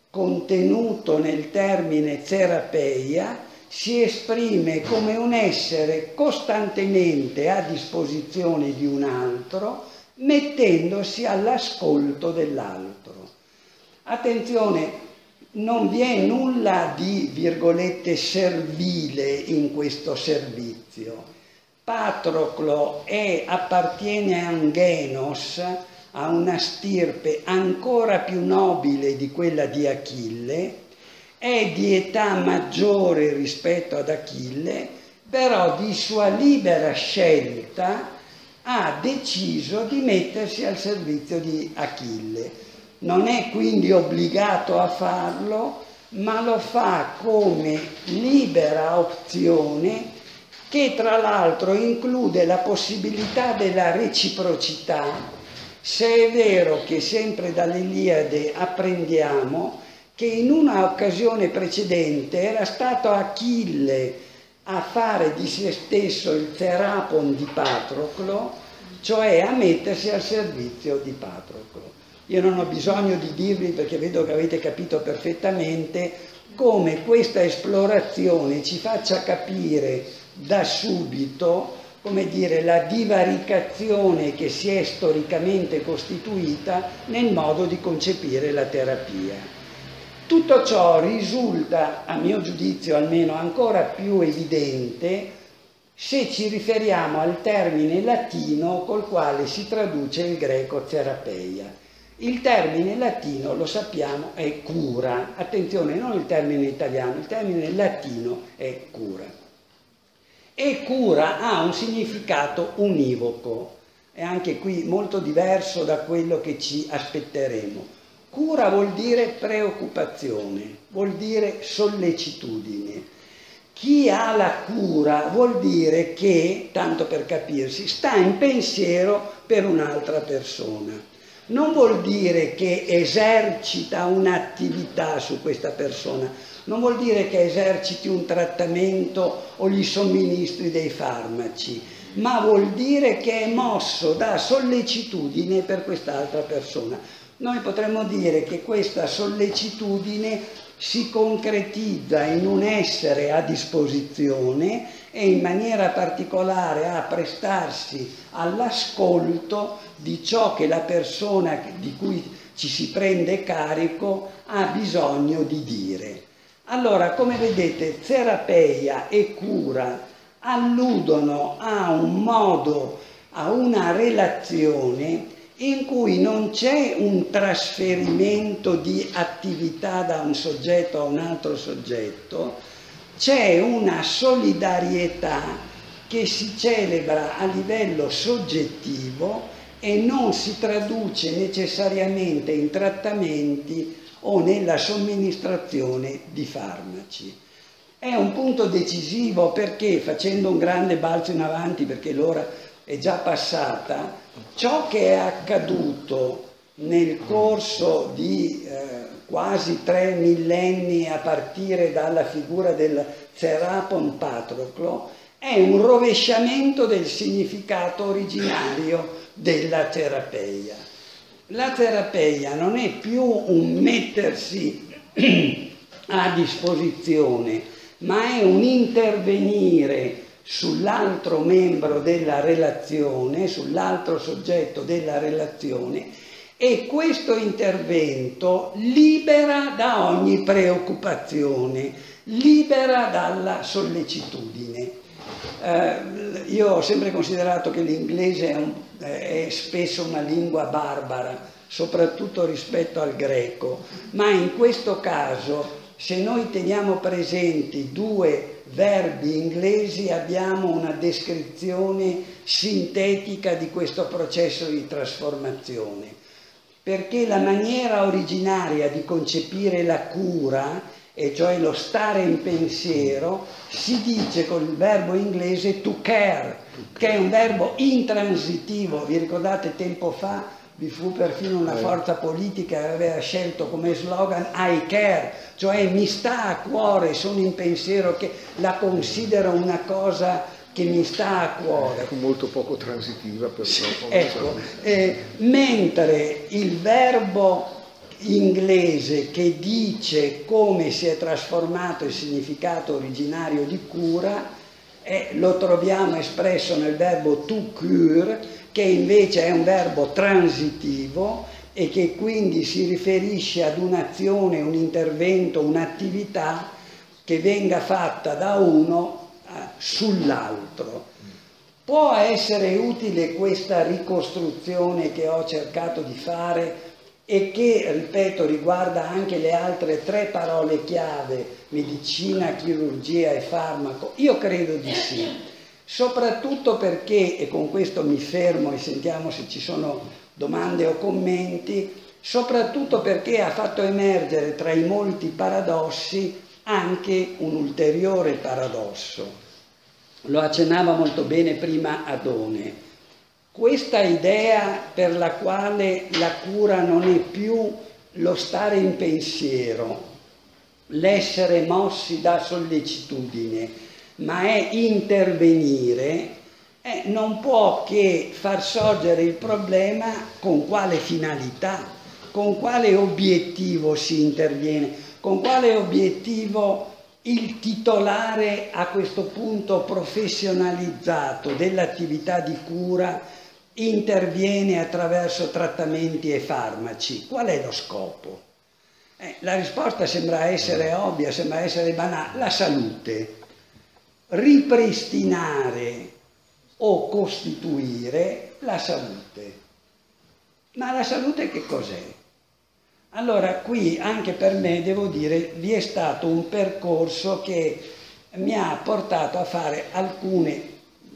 contenuto nel termine terapeia si esprime come un essere costantemente a disposizione di un altro, mettendosi all'ascolto dell'altro. Attenzione, non vi è nulla di, virgolette, servile in questo servizio. Patroclo è, appartiene a un genos, a una stirpe ancora più nobile di quella di Achille, è di età maggiore rispetto ad Achille, però di sua libera scelta ha deciso di mettersi al servizio di Achille. Non è quindi obbligato a farlo, ma lo fa come libera opzione che tra l'altro include la possibilità della reciprocità se è vero che sempre dall'Iliade apprendiamo che in una occasione precedente era stato Achille a fare di se stesso il terapon di Patroclo, cioè a mettersi al servizio di Patroclo. Io non ho bisogno di dirvi perché vedo che avete capito perfettamente come questa esplorazione ci faccia capire da subito come dire, la divaricazione che si è storicamente costituita nel modo di concepire la terapia. Tutto ciò risulta, a mio giudizio almeno, ancora più evidente se ci riferiamo al termine latino col quale si traduce il greco terapeia. Il termine latino, lo sappiamo, è cura. Attenzione, non il termine italiano, il termine latino è cura e cura ha un significato univoco, è anche qui molto diverso da quello che ci aspetteremo. Cura vuol dire preoccupazione, vuol dire sollecitudine. Chi ha la cura vuol dire che, tanto per capirsi, sta in pensiero per un'altra persona. Non vuol dire che esercita un'attività su questa persona, non vuol dire che eserciti un trattamento o gli somministri dei farmaci, ma vuol dire che è mosso da sollecitudine per quest'altra persona. Noi potremmo dire che questa sollecitudine si concretizza in un essere a disposizione e in maniera particolare a prestarsi all'ascolto di ciò che la persona di cui ci si prende carico ha bisogno di dire. Allora, come vedete, terapeia e cura alludono a un modo, a una relazione in cui non c'è un trasferimento di attività da un soggetto a un altro soggetto, c'è una solidarietà che si celebra a livello soggettivo e non si traduce necessariamente in trattamenti o nella somministrazione di farmaci. È un punto decisivo perché, facendo un grande balzo in avanti, perché l'ora è già passata, ciò che è accaduto nel corso di eh, quasi tre millenni a partire dalla figura del Serapon Patroclo è un rovesciamento del significato originario della terapia. La terapia non è più un mettersi a disposizione, ma è un intervenire sull'altro membro della relazione, sull'altro soggetto della relazione e questo intervento libera da ogni preoccupazione, libera dalla sollecitudine. Eh, io ho sempre considerato che l'inglese è, un, è spesso una lingua barbara, soprattutto rispetto al greco, ma in questo caso se noi teniamo presenti due verbi inglesi abbiamo una descrizione sintetica di questo processo di trasformazione, perché la maniera originaria di concepire la cura, e cioè lo stare in pensiero, si dice con il verbo inglese to care, che è un verbo intransitivo, vi ricordate tempo fa vi fu perfino una forza politica che aveva scelto come slogan I care, cioè mi sta a cuore, sono in pensiero che la considero una cosa che mi sta a cuore. Ecco, molto poco transitiva però. ecco, eh, mentre il verbo inglese che dice come si è trasformato il significato originario di cura, eh, lo troviamo espresso nel verbo to cure, che invece è un verbo transitivo e che quindi si riferisce ad un'azione, un intervento, un'attività che venga fatta da uno eh, sull'altro. Può essere utile questa ricostruzione che ho cercato di fare e che, ripeto, riguarda anche le altre tre parole chiave, medicina, chirurgia e farmaco? Io credo di sì soprattutto perché, e con questo mi fermo e sentiamo se ci sono domande o commenti, soprattutto perché ha fatto emergere tra i molti paradossi anche un ulteriore paradosso. Lo accennava molto bene prima Adone. Questa idea per la quale la cura non è più lo stare in pensiero, l'essere mossi da sollecitudine, ma è intervenire, eh, non può che far sorgere il problema con quale finalità, con quale obiettivo si interviene, con quale obiettivo il titolare a questo punto professionalizzato dell'attività di cura interviene attraverso trattamenti e farmaci. Qual è lo scopo? Eh, la risposta sembra essere ovvia, sembra essere banale, la salute ripristinare o costituire la salute. Ma la salute che cos'è? Allora qui anche per me devo dire vi è stato un percorso che mi ha portato a fare alcune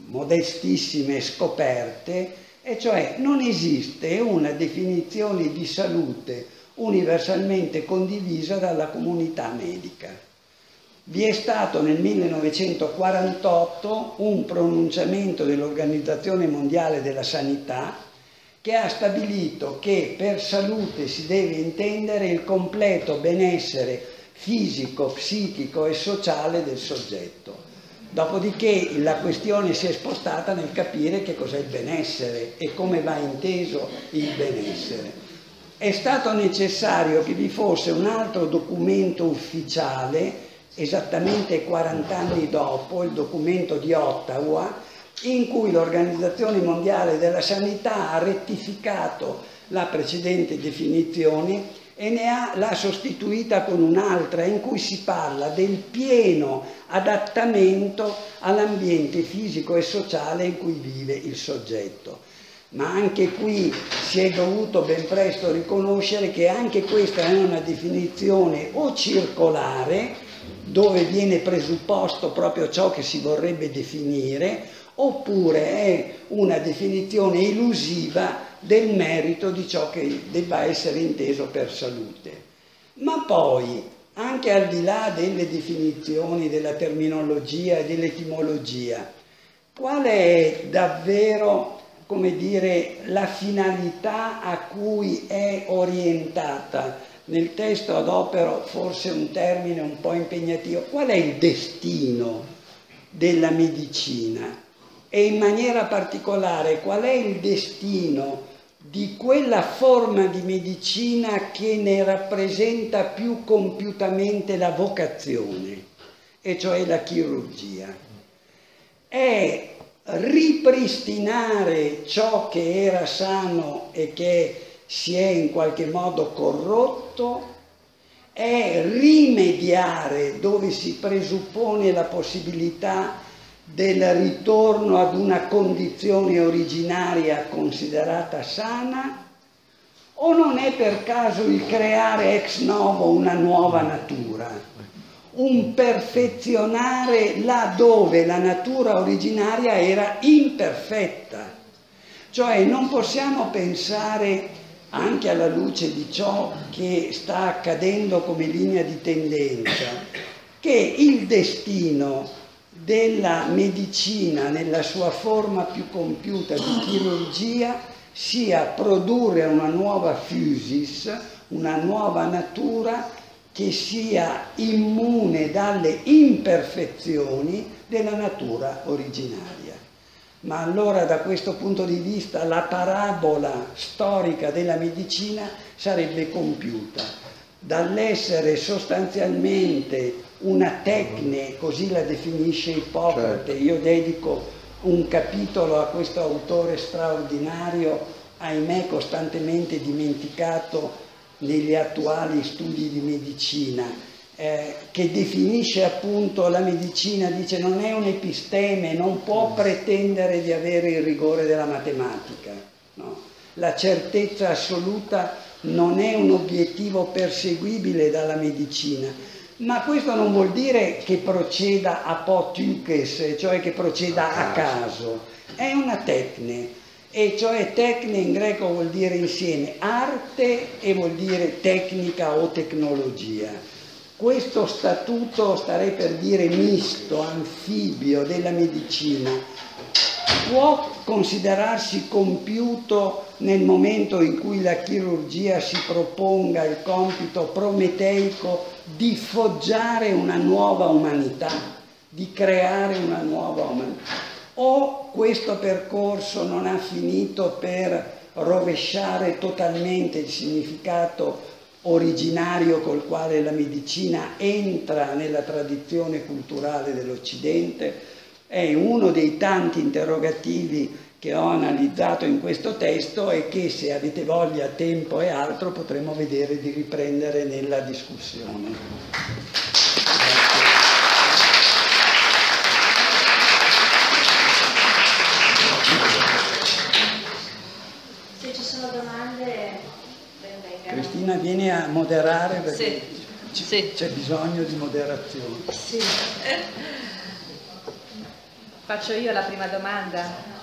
modestissime scoperte e cioè non esiste una definizione di salute universalmente condivisa dalla comunità medica vi è stato nel 1948 un pronunciamento dell'Organizzazione Mondiale della Sanità che ha stabilito che per salute si deve intendere il completo benessere fisico, psichico e sociale del soggetto. Dopodiché la questione si è spostata nel capire che cos'è il benessere e come va inteso il benessere. È stato necessario che vi fosse un altro documento ufficiale esattamente 40 anni dopo il documento di Ottawa in cui l'Organizzazione Mondiale della Sanità ha rettificato la precedente definizione e ne ha, l'ha sostituita con un'altra in cui si parla del pieno adattamento all'ambiente fisico e sociale in cui vive il soggetto. Ma anche qui si è dovuto ben presto riconoscere che anche questa è una definizione o circolare, dove viene presupposto proprio ciò che si vorrebbe definire, oppure è una definizione elusiva del merito di ciò che debba essere inteso per salute. Ma poi, anche al di là delle definizioni, della terminologia e dell'etimologia, qual è davvero come dire, la finalità a cui è orientata. Nel testo adopero forse un termine un po' impegnativo. Qual è il destino della medicina? E in maniera particolare qual è il destino di quella forma di medicina che ne rappresenta più compiutamente la vocazione, e cioè la chirurgia. È ripristinare ciò che era sano e che si è in qualche modo corrotto, è rimediare dove si presuppone la possibilità del ritorno ad una condizione originaria considerata sana o non è per caso il creare ex novo una nuova natura, un perfezionare là dove la natura originaria era imperfetta. Cioè non possiamo pensare, anche alla luce di ciò che sta accadendo come linea di tendenza, che il destino della medicina nella sua forma più compiuta di chirurgia sia produrre una nuova fusis, una nuova natura che sia immune dalle imperfezioni della natura originaria. Ma allora da questo punto di vista la parabola storica della medicina sarebbe compiuta dall'essere sostanzialmente una tecne, così la definisce Ippocrate. Certo. Io dedico un capitolo a questo autore straordinario, ahimè costantemente dimenticato negli attuali studi di medicina, eh, che definisce appunto la medicina, dice non è un episteme, non può mm. pretendere di avere il rigore della matematica. No? La certezza assoluta non è un obiettivo perseguibile dalla medicina, ma questo non vuol dire che proceda a potiukes, cioè che proceda a caso, è una tecne, e cioè tecne in greco vuol dire insieme arte e vuol dire tecnica o tecnologia. Questo statuto, starei per dire misto, anfibio della medicina, può considerarsi compiuto nel momento in cui la chirurgia si proponga il compito prometeico di foggiare una nuova umanità, di creare una nuova umanità. O questo percorso non ha finito per rovesciare totalmente il significato originario col quale la medicina entra nella tradizione culturale dell'Occidente, è uno dei tanti interrogativi che ho analizzato in questo testo e che se avete voglia, tempo e altro potremo vedere di riprendere nella discussione. Se ci sono domande, Cristina vieni a moderare perché sì. Sì. c'è bisogno di moderazione. Sì. Faccio io la prima domanda.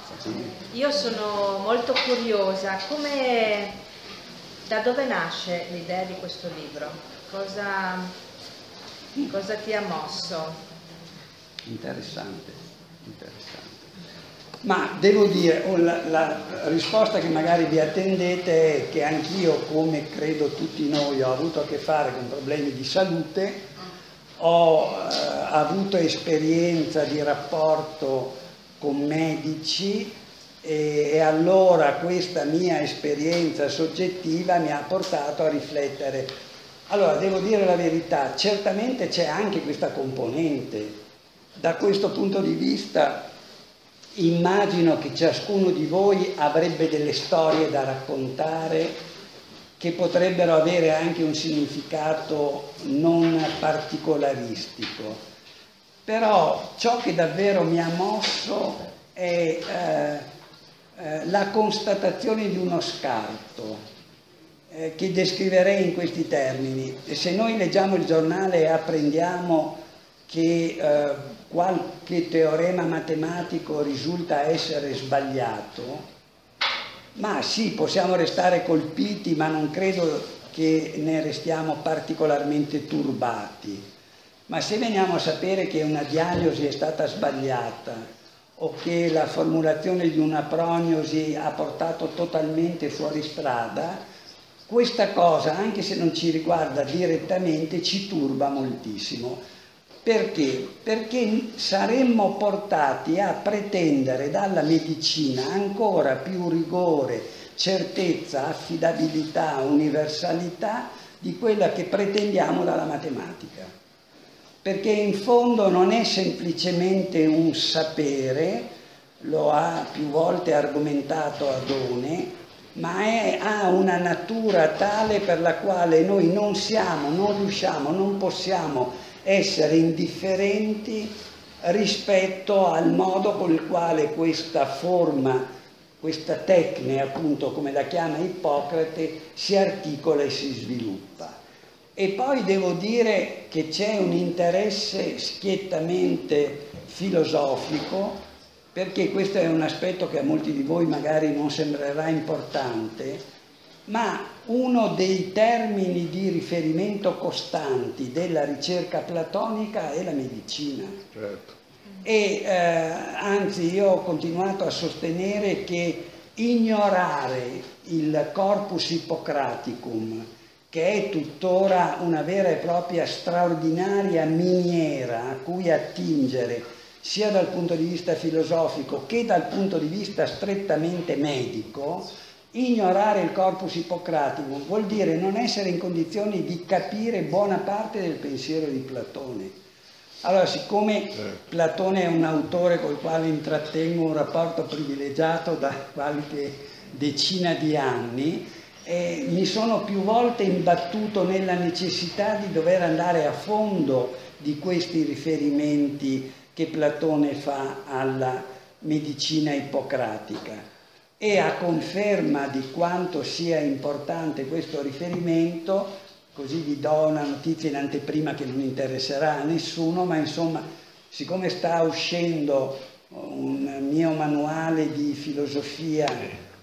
Io sono molto curiosa, come, da dove nasce l'idea di questo libro? Cosa, cosa ti ha mosso? Interessante, interessante. Ma devo dire, la, la, risposta che magari vi attendete è che anch'io, come credo tutti noi, ho avuto a che fare con problemi di salute, ho eh, avuto esperienza di rapporto con medici e, e allora questa mia esperienza soggettiva mi ha portato a riflettere. Allora, devo dire la verità, certamente c'è anche questa componente. Da questo punto di vista immagino che ciascuno di voi avrebbe delle storie da raccontare che potrebbero avere anche un significato non particolaristico. Però ciò che davvero mi ha mosso è eh, eh, la constatazione di uno scarto eh, che descriverei in questi termini. Se noi leggiamo il giornale e apprendiamo che eh, qualche teorema matematico risulta essere sbagliato, ma sì, possiamo restare colpiti, ma non credo che ne restiamo particolarmente turbati ma se veniamo a sapere che una diagnosi è stata sbagliata o che la formulazione di una prognosi ha portato totalmente fuori strada, questa cosa, anche se non ci riguarda direttamente, ci turba moltissimo. Perché? Perché saremmo portati a pretendere dalla medicina ancora più rigore, certezza, affidabilità, universalità di quella che pretendiamo dalla matematica perché in fondo non è semplicemente un sapere, lo ha più volte argomentato Adone, ma è, ha una natura tale per la quale noi non siamo, non riusciamo, non possiamo essere indifferenti rispetto al modo con il quale questa forma, questa tecne, appunto come la chiama Ippocrate, si articola e si sviluppa. E poi devo dire che c'è un interesse schiettamente filosofico, perché questo è un aspetto che a molti di voi magari non sembrerà importante, ma uno dei termini di riferimento costanti della ricerca platonica è la medicina. Certo. E eh, anzi io ho continuato a sostenere che ignorare il corpus ippocraticum che è tuttora una vera e propria straordinaria miniera a cui attingere sia dal punto di vista filosofico che dal punto di vista strettamente medico, ignorare il corpus ippocratico vuol dire non essere in condizioni di capire buona parte del pensiero di Platone. Allora, siccome Platone è un autore col quale intrattengo un rapporto privilegiato da qualche decina di anni, eh, mi sono più volte imbattuto nella necessità di dover andare a fondo di questi riferimenti che Platone fa alla medicina ippocratica. E a conferma di quanto sia importante questo riferimento, così vi do una notizia in anteprima che non interesserà a nessuno, ma insomma, siccome sta uscendo un mio manuale di filosofia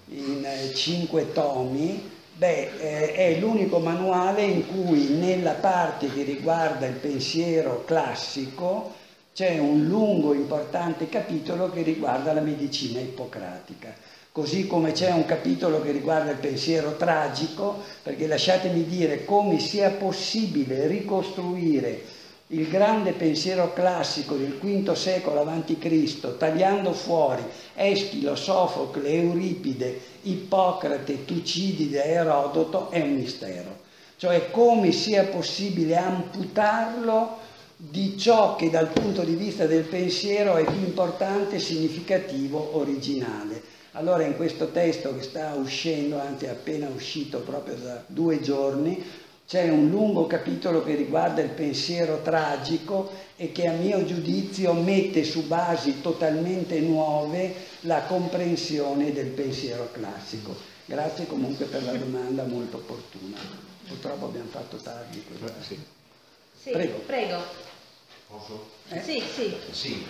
in cinque tomi, beh, eh, è l'unico manuale in cui nella parte che riguarda il pensiero classico c'è un lungo importante capitolo che riguarda la medicina ippocratica. Così come c'è un capitolo che riguarda il pensiero tragico, perché lasciatemi dire come sia possibile ricostruire il grande pensiero classico del V secolo a.C., tagliando fuori Eschilo, Sofocle, Euripide, Ippocrate, Tucidide Erodoto, è un mistero. Cioè come sia possibile amputarlo di ciò che dal punto di vista del pensiero è più importante, significativo, originale. Allora in questo testo che sta uscendo, anzi è appena uscito proprio da due giorni, c'è un lungo capitolo che riguarda il pensiero tragico e che a mio giudizio mette su basi totalmente nuove la comprensione del pensiero classico. Grazie comunque per la domanda molto opportuna. Purtroppo abbiamo fatto tardi. Questa... Sì. sì. prego. prego. Posso? Eh? Sì, sì. sì.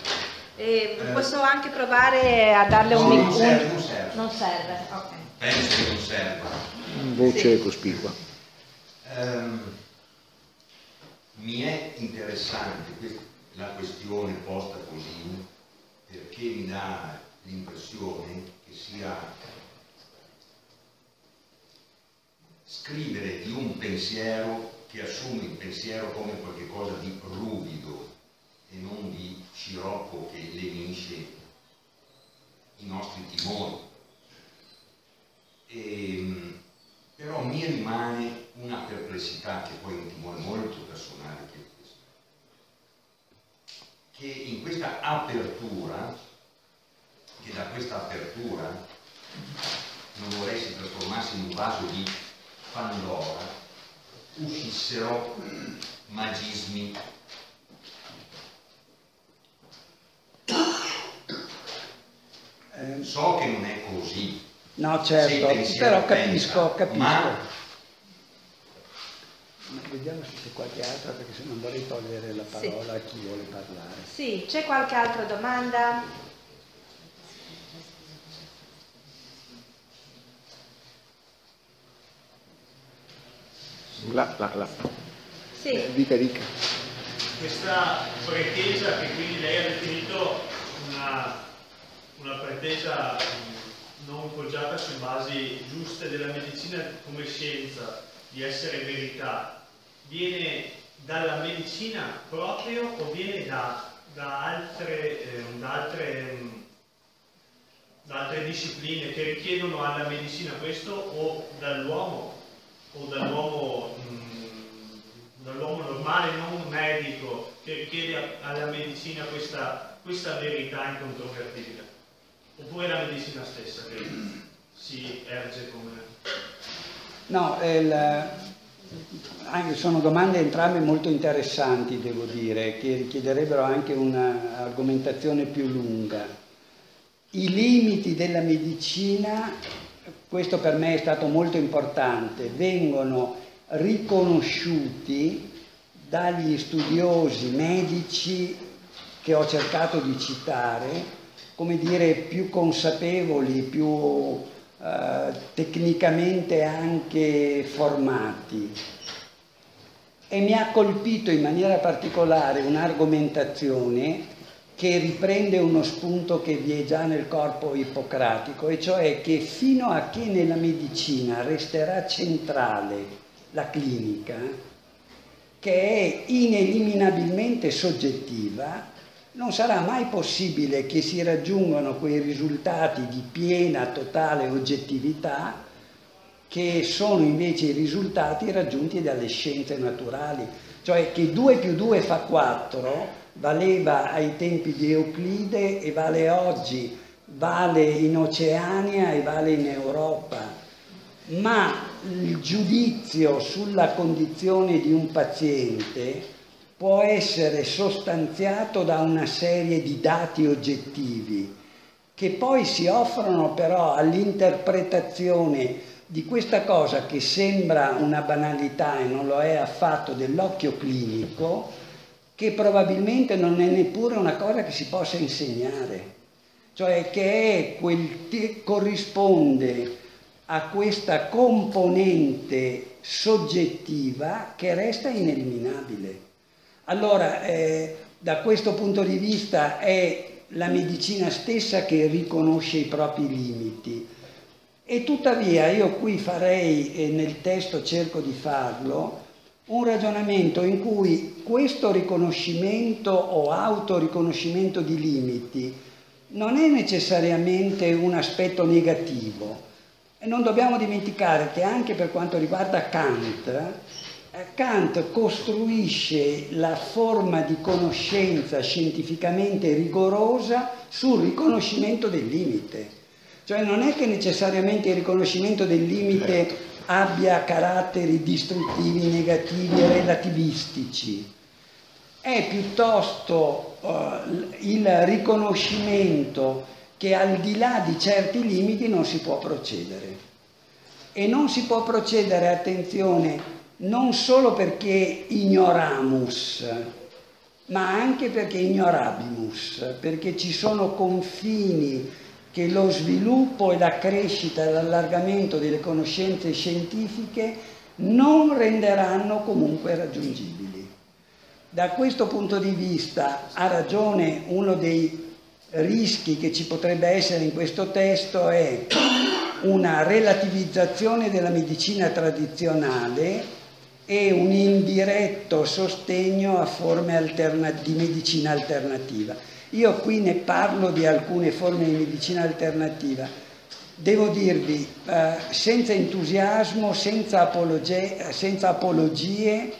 Eh, posso anche provare a darle un microfono? Non serve, non serve. Non serve, ok. Penso che non serva. Voce sì. cospicua ehm, mi è interessante la questione posta così perché mi dà l'impressione che sia scrivere di un pensiero che assume il pensiero come qualcosa di ruvido e non di scirocco che lenisce i nostri timori. E, ehm, però mi rimane una perplessità che poi è un timore molto personale che che in questa apertura, che da questa apertura non vorrei si trasformasse in un vaso di Pandora, uscissero magismi so che non è così No, certo, però capisco, capisco. Ma... Vediamo se c'è qualche altra, perché se non vorrei togliere la parola sì. a chi vuole parlare. Sì, c'è qualche altra domanda? La, la, la. Sì. Eh, dica, dica. Questa pretesa che quindi lei ha definito una una pretesa non poggiata su basi giuste della medicina come scienza, di essere verità, viene dalla medicina proprio o viene da, da, altre, eh, da, altre, da altre discipline che richiedono alla medicina questo o dall'uomo o dall'uomo dall'uomo normale, non medico, che richiede alla medicina questa, questa verità incontrovertibile? Oppure la medicina stessa che si erge come... No, il, sono domande entrambe molto interessanti, devo dire, che richiederebbero anche un'argomentazione più lunga. I limiti della medicina, questo per me è stato molto importante, vengono riconosciuti dagli studiosi medici che ho cercato di citare, come dire, più consapevoli, più eh, tecnicamente anche formati. E mi ha colpito in maniera particolare un'argomentazione che riprende uno spunto che vi è già nel corpo ippocratico, e cioè che fino a che nella medicina resterà centrale la clinica, che è ineliminabilmente soggettiva, non sarà mai possibile che si raggiungano quei risultati di piena, totale oggettività che sono invece i risultati raggiunti dalle scienze naturali. Cioè che 2 più 2 fa 4 valeva ai tempi di Euclide e vale oggi, vale in Oceania e vale in Europa. Ma il giudizio sulla condizione di un paziente può essere sostanziato da una serie di dati oggettivi che poi si offrono però all'interpretazione di questa cosa che sembra una banalità e non lo è affatto dell'occhio clinico, che probabilmente non è neppure una cosa che si possa insegnare, cioè che è quel che corrisponde a questa componente soggettiva che resta ineliminabile. Allora, eh, da questo punto di vista è la medicina stessa che riconosce i propri limiti. E tuttavia io qui farei, e nel testo cerco di farlo, un ragionamento in cui questo riconoscimento o autoriconoscimento di limiti non è necessariamente un aspetto negativo, e non dobbiamo dimenticare che anche per quanto riguarda Kant, eh, Kant costruisce la forma di conoscenza scientificamente rigorosa sul riconoscimento del limite. Cioè non è che necessariamente il riconoscimento del limite abbia caratteri distruttivi, negativi e relativistici, è piuttosto uh, il riconoscimento che al di là di certi limiti non si può procedere. E non si può procedere, attenzione, non solo perché ignoramus, ma anche perché ignorabimus, perché ci sono confini che lo sviluppo e la crescita e l'allargamento delle conoscenze scientifiche non renderanno comunque raggiungibili. Da questo punto di vista ha ragione uno dei rischi che ci potrebbe essere in questo testo è una relativizzazione della medicina tradizionale e un indiretto sostegno a forme di medicina alternativa. Io qui ne parlo di alcune forme di medicina alternativa. Devo dirvi, eh, senza entusiasmo, senza, apologie, senza apologie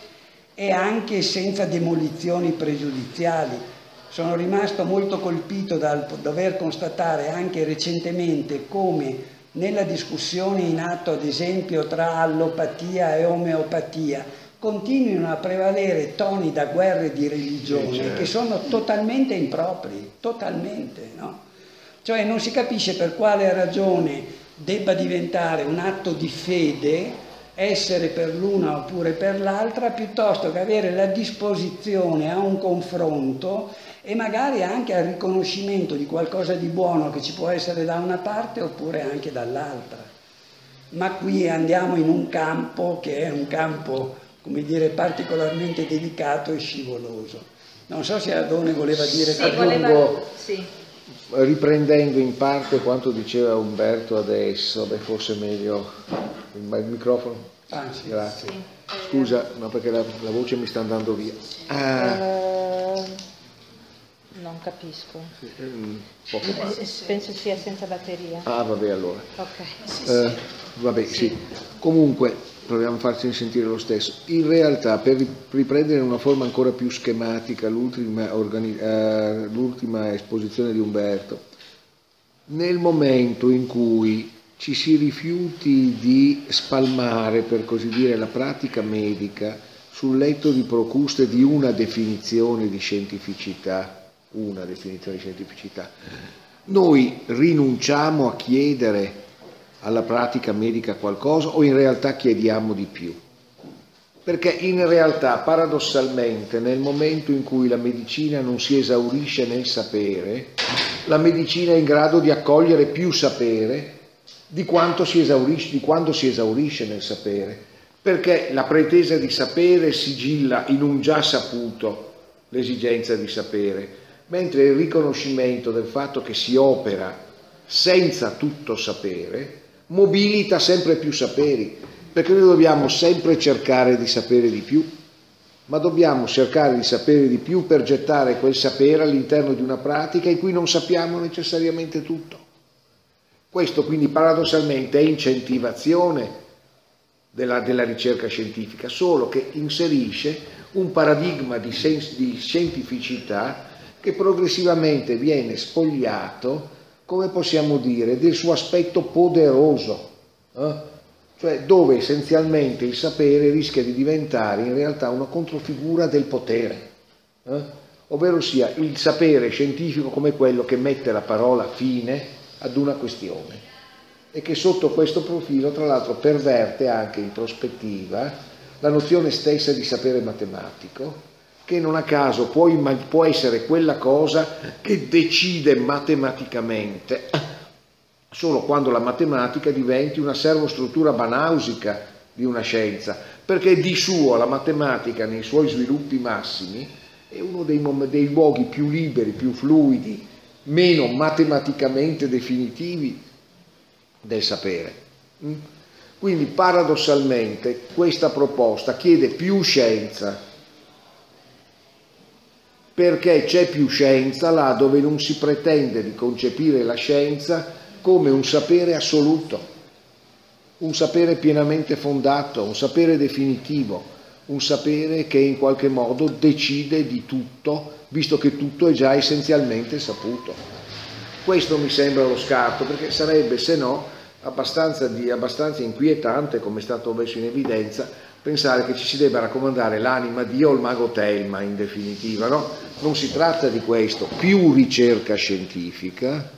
e anche senza demolizioni pregiudiziali sono rimasto molto colpito dal dover constatare anche recentemente come nella discussione in atto, ad esempio, tra allopatia e omeopatia, continuino a prevalere toni da guerre di religione certo. che sono totalmente impropri, totalmente, no? Cioè non si capisce per quale ragione debba diventare un atto di fede essere per l'una oppure per l'altra, piuttosto che avere la disposizione a un confronto e magari anche al riconoscimento di qualcosa di buono che ci può essere da una parte oppure anche dall'altra. Ma qui andiamo in un campo che è un campo, come dire, particolarmente delicato e scivoloso. Non so se Adone voleva dire sì, voleva, sì. riprendendo in parte quanto diceva Umberto adesso, beh, forse meglio il microfono. Ah, sì. Grazie. Sì. Scusa, ma perché la, la voce mi sta andando via. Ah, Eh, non capisco. mm, poco. Eh, Penso sia senza batteria. Ah, vabbè allora. Ok. Eh, vabbè, sì. Comunque, proviamo a farci sentire lo stesso. In realtà, per ri- riprendere in una forma ancora più schematica l'ultima, organi- eh, l'ultima esposizione di Umberto, nel momento in cui ci si rifiuti di spalmare, per così dire, la pratica medica sul letto di Procuste di una definizione di scientificità, una definizione di scientificità, noi rinunciamo a chiedere alla pratica medica qualcosa o in realtà chiediamo di più? Perché in realtà, paradossalmente, nel momento in cui la medicina non si esaurisce nel sapere, la medicina è in grado di accogliere più sapere di, quanto si esaurisce, di quando si esaurisce nel sapere. Perché la pretesa di sapere sigilla in un già saputo l'esigenza di sapere, mentre il riconoscimento del fatto che si opera senza tutto sapere mobilita sempre più saperi, perché noi dobbiamo sempre cercare di sapere di più, ma dobbiamo cercare di sapere di più per gettare quel sapere all'interno di una pratica in cui non sappiamo necessariamente tutto. Questo quindi paradossalmente è incentivazione della, della ricerca scientifica, solo che inserisce un paradigma di, sens- di scientificità che progressivamente viene spogliato, come possiamo dire, del suo aspetto poderoso, eh? cioè dove essenzialmente il sapere rischia di diventare in realtà una controfigura del potere, eh? ovvero sia il sapere scientifico come quello che mette la parola fine ad una questione e che sotto questo profilo tra l'altro perverte anche in prospettiva la nozione stessa di sapere matematico che non a caso può, può essere quella cosa che decide matematicamente solo quando la matematica diventi una servostruttura banausica di una scienza, perché di suo la matematica nei suoi sviluppi massimi è uno dei, dei luoghi più liberi, più fluidi, meno matematicamente definitivi del sapere. Quindi paradossalmente questa proposta chiede più scienza perché c'è più scienza là dove non si pretende di concepire la scienza come un sapere assoluto, un sapere pienamente fondato, un sapere definitivo, un sapere che in qualche modo decide di tutto, visto che tutto è già essenzialmente saputo. Questo mi sembra lo scarto, perché sarebbe se no abbastanza, di, abbastanza inquietante, come è stato messo in evidenza, pensare che ci si debba raccomandare l'anima di o il mago Telma in definitiva, no? Non si tratta di questo, più ricerca scientifica,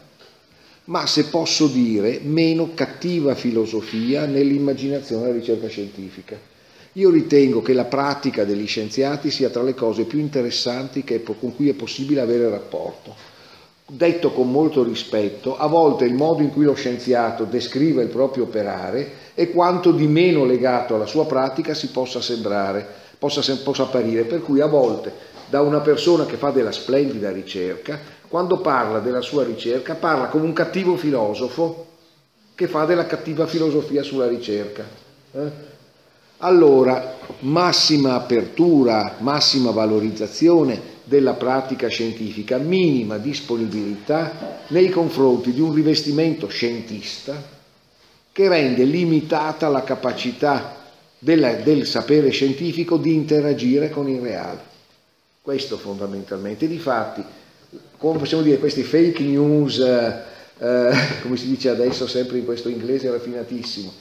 ma se posso dire meno cattiva filosofia nell'immaginazione della ricerca scientifica. Io ritengo che la pratica degli scienziati sia tra le cose più interessanti che, con cui è possibile avere rapporto. Detto con molto rispetto, a volte il modo in cui lo scienziato descrive il proprio operare è quanto di meno legato alla sua pratica si possa sembrare, possa, possa apparire, per cui a volte da una persona che fa della splendida ricerca, quando parla della sua ricerca, parla come un cattivo filosofo che fa della cattiva filosofia sulla ricerca. Eh? Allora, massima apertura, massima valorizzazione della pratica scientifica, minima disponibilità nei confronti di un rivestimento scientista che rende limitata la capacità della, del sapere scientifico di interagire con il reale. Questo fondamentalmente. Difatti, come possiamo dire, questi fake news, eh, eh, come si dice adesso sempre in questo inglese raffinatissimo,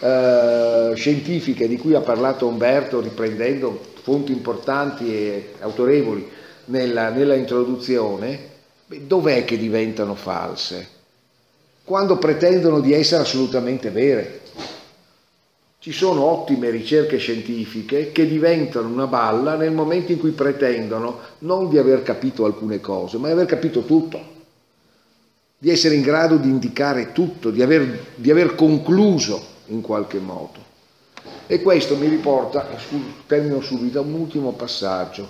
eh, scientifiche di cui ha parlato Umberto riprendendo fonti importanti e autorevoli nella, nella introduzione, dov'è che diventano false? Quando pretendono di essere assolutamente vere. Ci sono ottime ricerche scientifiche che diventano una balla nel momento in cui pretendono non di aver capito alcune cose, ma di aver capito tutto, di essere in grado di indicare tutto, di aver, di aver concluso in qualche modo. E questo mi riporta, termino subito, a un ultimo passaggio.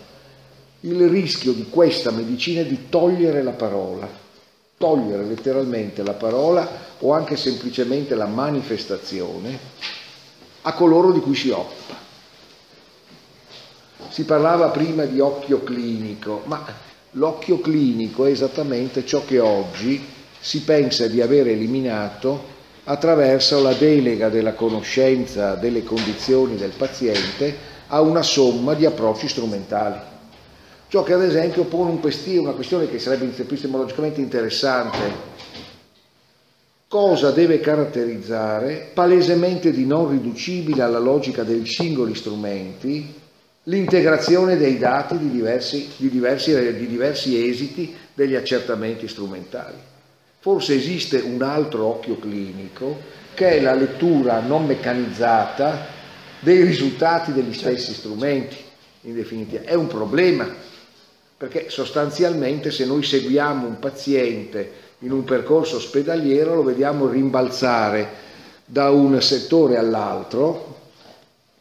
Il rischio di questa medicina di togliere la parola, togliere letteralmente la parola o anche semplicemente la manifestazione a coloro di cui si occupa. Si parlava prima di occhio clinico, ma l'occhio clinico è esattamente ciò che oggi si pensa di aver eliminato attraverso la delega della conoscenza delle condizioni del paziente a una somma di approcci strumentali. Ciò che ad esempio pone un questione, una questione che sarebbe epistemologicamente interessante. Cosa deve caratterizzare, palesemente di non riducibile alla logica dei singoli strumenti, l'integrazione dei dati di diversi, di diversi, di diversi esiti degli accertamenti strumentali? Forse esiste un altro occhio clinico che è la lettura non meccanizzata dei risultati degli stessi strumenti, in definitiva. È un problema, perché sostanzialmente se noi seguiamo un paziente in un percorso ospedaliero lo vediamo rimbalzare da un settore all'altro,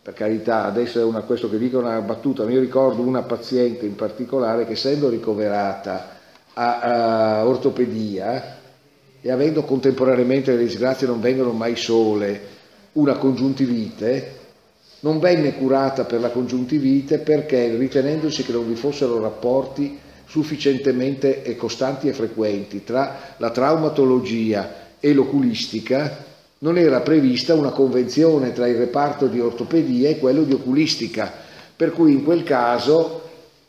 per carità, adesso è una, questo che dico una battuta, ma io ricordo una paziente in particolare che essendo ricoverata a, a ortopedia e avendo contemporaneamente le disgrazie non vengono mai sole, una congiuntivite, non venne curata per la congiuntivite perché ritenendosi che non vi fossero rapporti sufficientemente costanti e frequenti tra la traumatologia e l'oculistica, non era prevista una convenzione tra il reparto di ortopedia e quello di oculistica, per cui in quel caso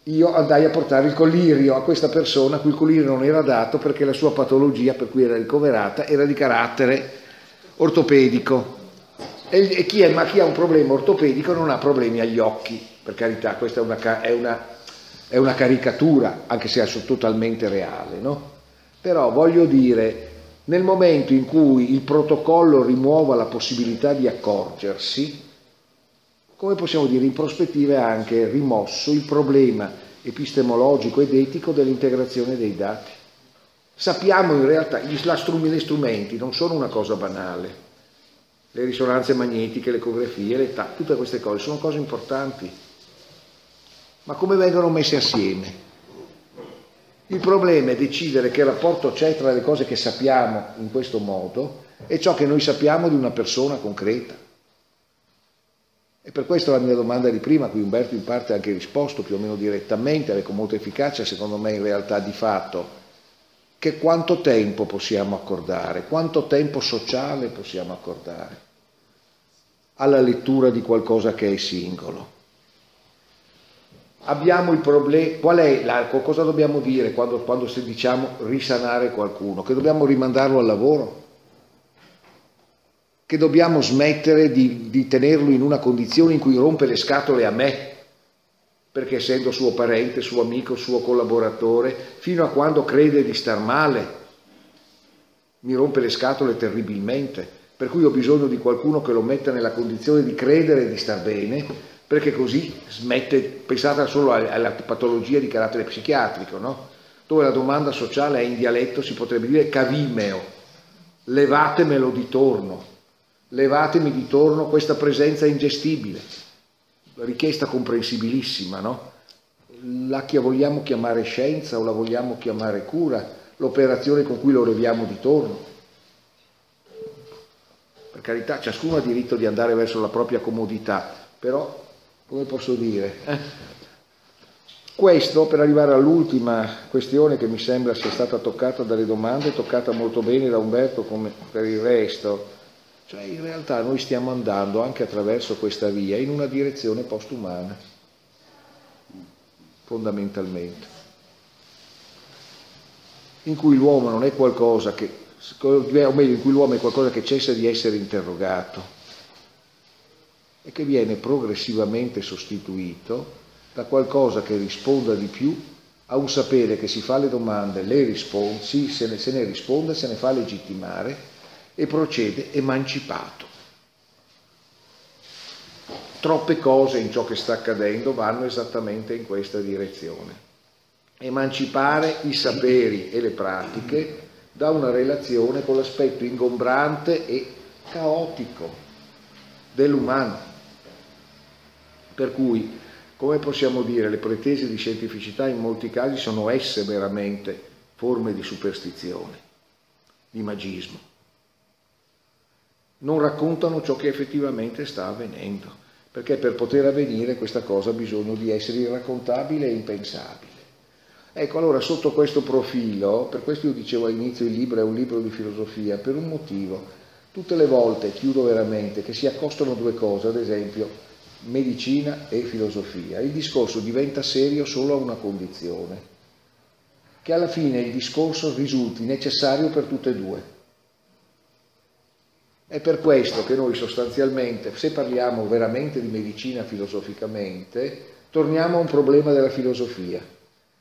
io andai a portare il collirio a questa persona a cui il collirio non era dato perché la sua patologia per cui era ricoverata era di carattere ortopedico. E, chi, è, ma chi ha un problema ortopedico non ha problemi agli occhi, per carità, questa è una, è una, è una caricatura, anche se è totalmente reale, no? Però voglio dire, nel momento in cui il protocollo rimuova la possibilità di accorgersi, come possiamo dire, in prospettiva è anche rimosso il problema epistemologico ed etico dell'integrazione dei dati. Sappiamo in realtà, gli strumenti non sono una cosa banale, le risonanze magnetiche, le ecografie, le ta- tutte queste cose sono cose importanti. Ma come vengono messe assieme? Il problema è decidere che rapporto c'è tra le cose che sappiamo in questo modo e ciò che noi sappiamo di una persona concreta. E per questo la mia domanda di prima, a cui Umberto in parte ha anche risposto più o meno direttamente, con molta efficacia, secondo me in realtà di fatto, che quanto tempo possiamo accordare, quanto tempo sociale possiamo accordare alla lettura di qualcosa che è singolo. Abbiamo il problema, qual è l'arco? Cosa dobbiamo dire quando, quando diciamo risanare qualcuno? Che dobbiamo rimandarlo al lavoro? Che dobbiamo smettere di, di tenerlo in una condizione in cui rompe le scatole a me, perché essendo suo parente, suo amico, suo collaboratore, fino a quando crede di star male, mi rompe le scatole terribilmente per cui ho bisogno di qualcuno che lo metta nella condizione di credere di star bene, perché così smette, pensate solo alla patologia di carattere psichiatrico, no? dove la domanda sociale è in dialetto, si potrebbe dire cavimeo, levatemelo di torno, levatemi di torno questa presenza ingestibile, richiesta comprensibilissima, no? La vogliamo chiamare scienza o la vogliamo chiamare cura, l'operazione con cui lo leviamo di torno per carità ciascuno ha diritto di andare verso la propria comodità, però come posso dire? Eh? Questo per arrivare all'ultima questione che mi sembra sia stata toccata dalle domande, toccata molto bene da Umberto come per il resto, cioè in realtà noi stiamo andando anche attraverso questa via in una direzione postumana, fondamentalmente, in cui l'uomo non è qualcosa che o meglio in cui l'uomo è qualcosa che cessa di essere interrogato e che viene progressivamente sostituito da qualcosa che risponda di più a un sapere che si fa le domande, le risponde, se, ne, se ne risponde, se ne fa legittimare e procede emancipato. Troppe cose in ciò che sta accadendo vanno esattamente in questa direzione. Emancipare i saperi e le pratiche da una relazione con l'aspetto ingombrante e caotico dell'umano. Per cui, come possiamo dire, le pretese di scientificità in molti casi sono esse veramente forme di superstizione, di magismo. Non raccontano ciò che effettivamente sta avvenendo, perché per poter avvenire questa cosa ha bisogno di essere irraccontabile e impensabile. Ecco, allora sotto questo profilo, per questo io dicevo all'inizio il libro è un libro di filosofia, per un motivo. Tutte le volte, chiudo veramente, che si accostano due cose, ad esempio medicina e filosofia, il discorso diventa serio solo a una condizione, che alla fine il discorso risulti necessario per tutte e due. È per questo che noi sostanzialmente, se parliamo veramente di medicina filosoficamente, torniamo a un problema della filosofia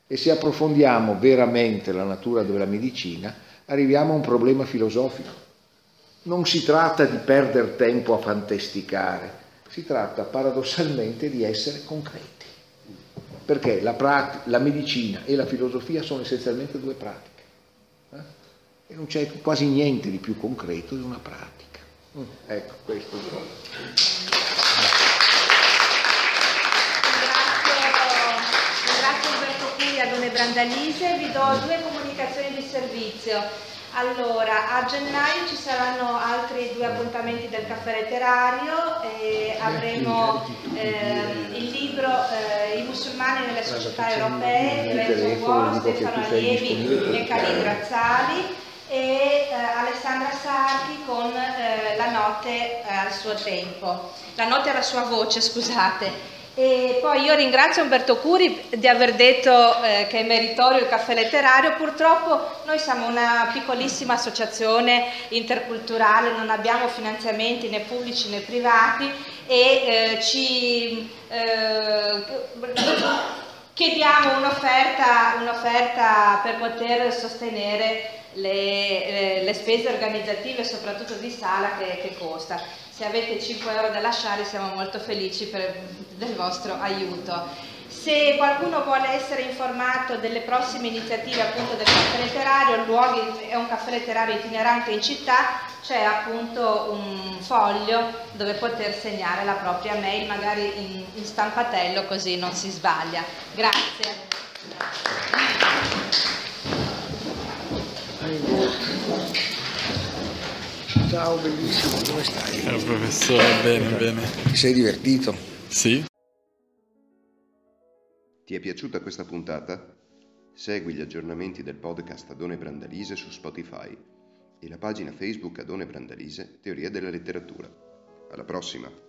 e se approfondiamo veramente la natura della medicina, arriviamo a un problema filosofico. Non si tratta di perdere tempo a fantasticare, si tratta paradossalmente di essere concreti perché la, prat- la medicina e la filosofia sono essenzialmente due pratiche eh? e non c'è quasi niente di più concreto di una pratica. Mm, ecco, questo è Ringrazio Umberto Curi a Done Brandalise, vi do due comunicazioni di servizio. Allora, a gennaio ci saranno altri due appuntamenti del caffè letterario e avremo eh, il libro eh, I musulmani nelle società europee di Renzo Buono, Stefano Allievi e Cali Grazzali e eh, Alessandra Sarchi con eh, La notte al suo tempo, La notte alla sua voce, scusate. E poi io ringrazio Umberto Curi di aver detto eh, che è meritorio il caffè letterario, purtroppo noi siamo una piccolissima associazione interculturale, non abbiamo finanziamenti né pubblici né privati e eh, ci eh, chiediamo un'offerta, un'offerta per poter sostenere le, le, spese organizzative, soprattutto di sala, che, che costa se avete 5 euro da lasciare siamo molto felici per, del vostro aiuto. Se qualcuno vuole essere informato delle prossime iniziative appunto del caffè letterario, luoghi, è un caffè letterario itinerante in città, c'è appunto un foglio dove poter segnare la propria mail, magari in, in stampatello così non si sbaglia. Grazie. Ciao, bellissimo, come stai? Ciao professore, bene, bene. Ti sei divertito? Sì. Ti è piaciuta questa puntata? Segui gli aggiornamenti del podcast Adone Brandalise su Spotify e la pagina Facebook Adone Brandalise Teoria della letteratura. Alla prossima!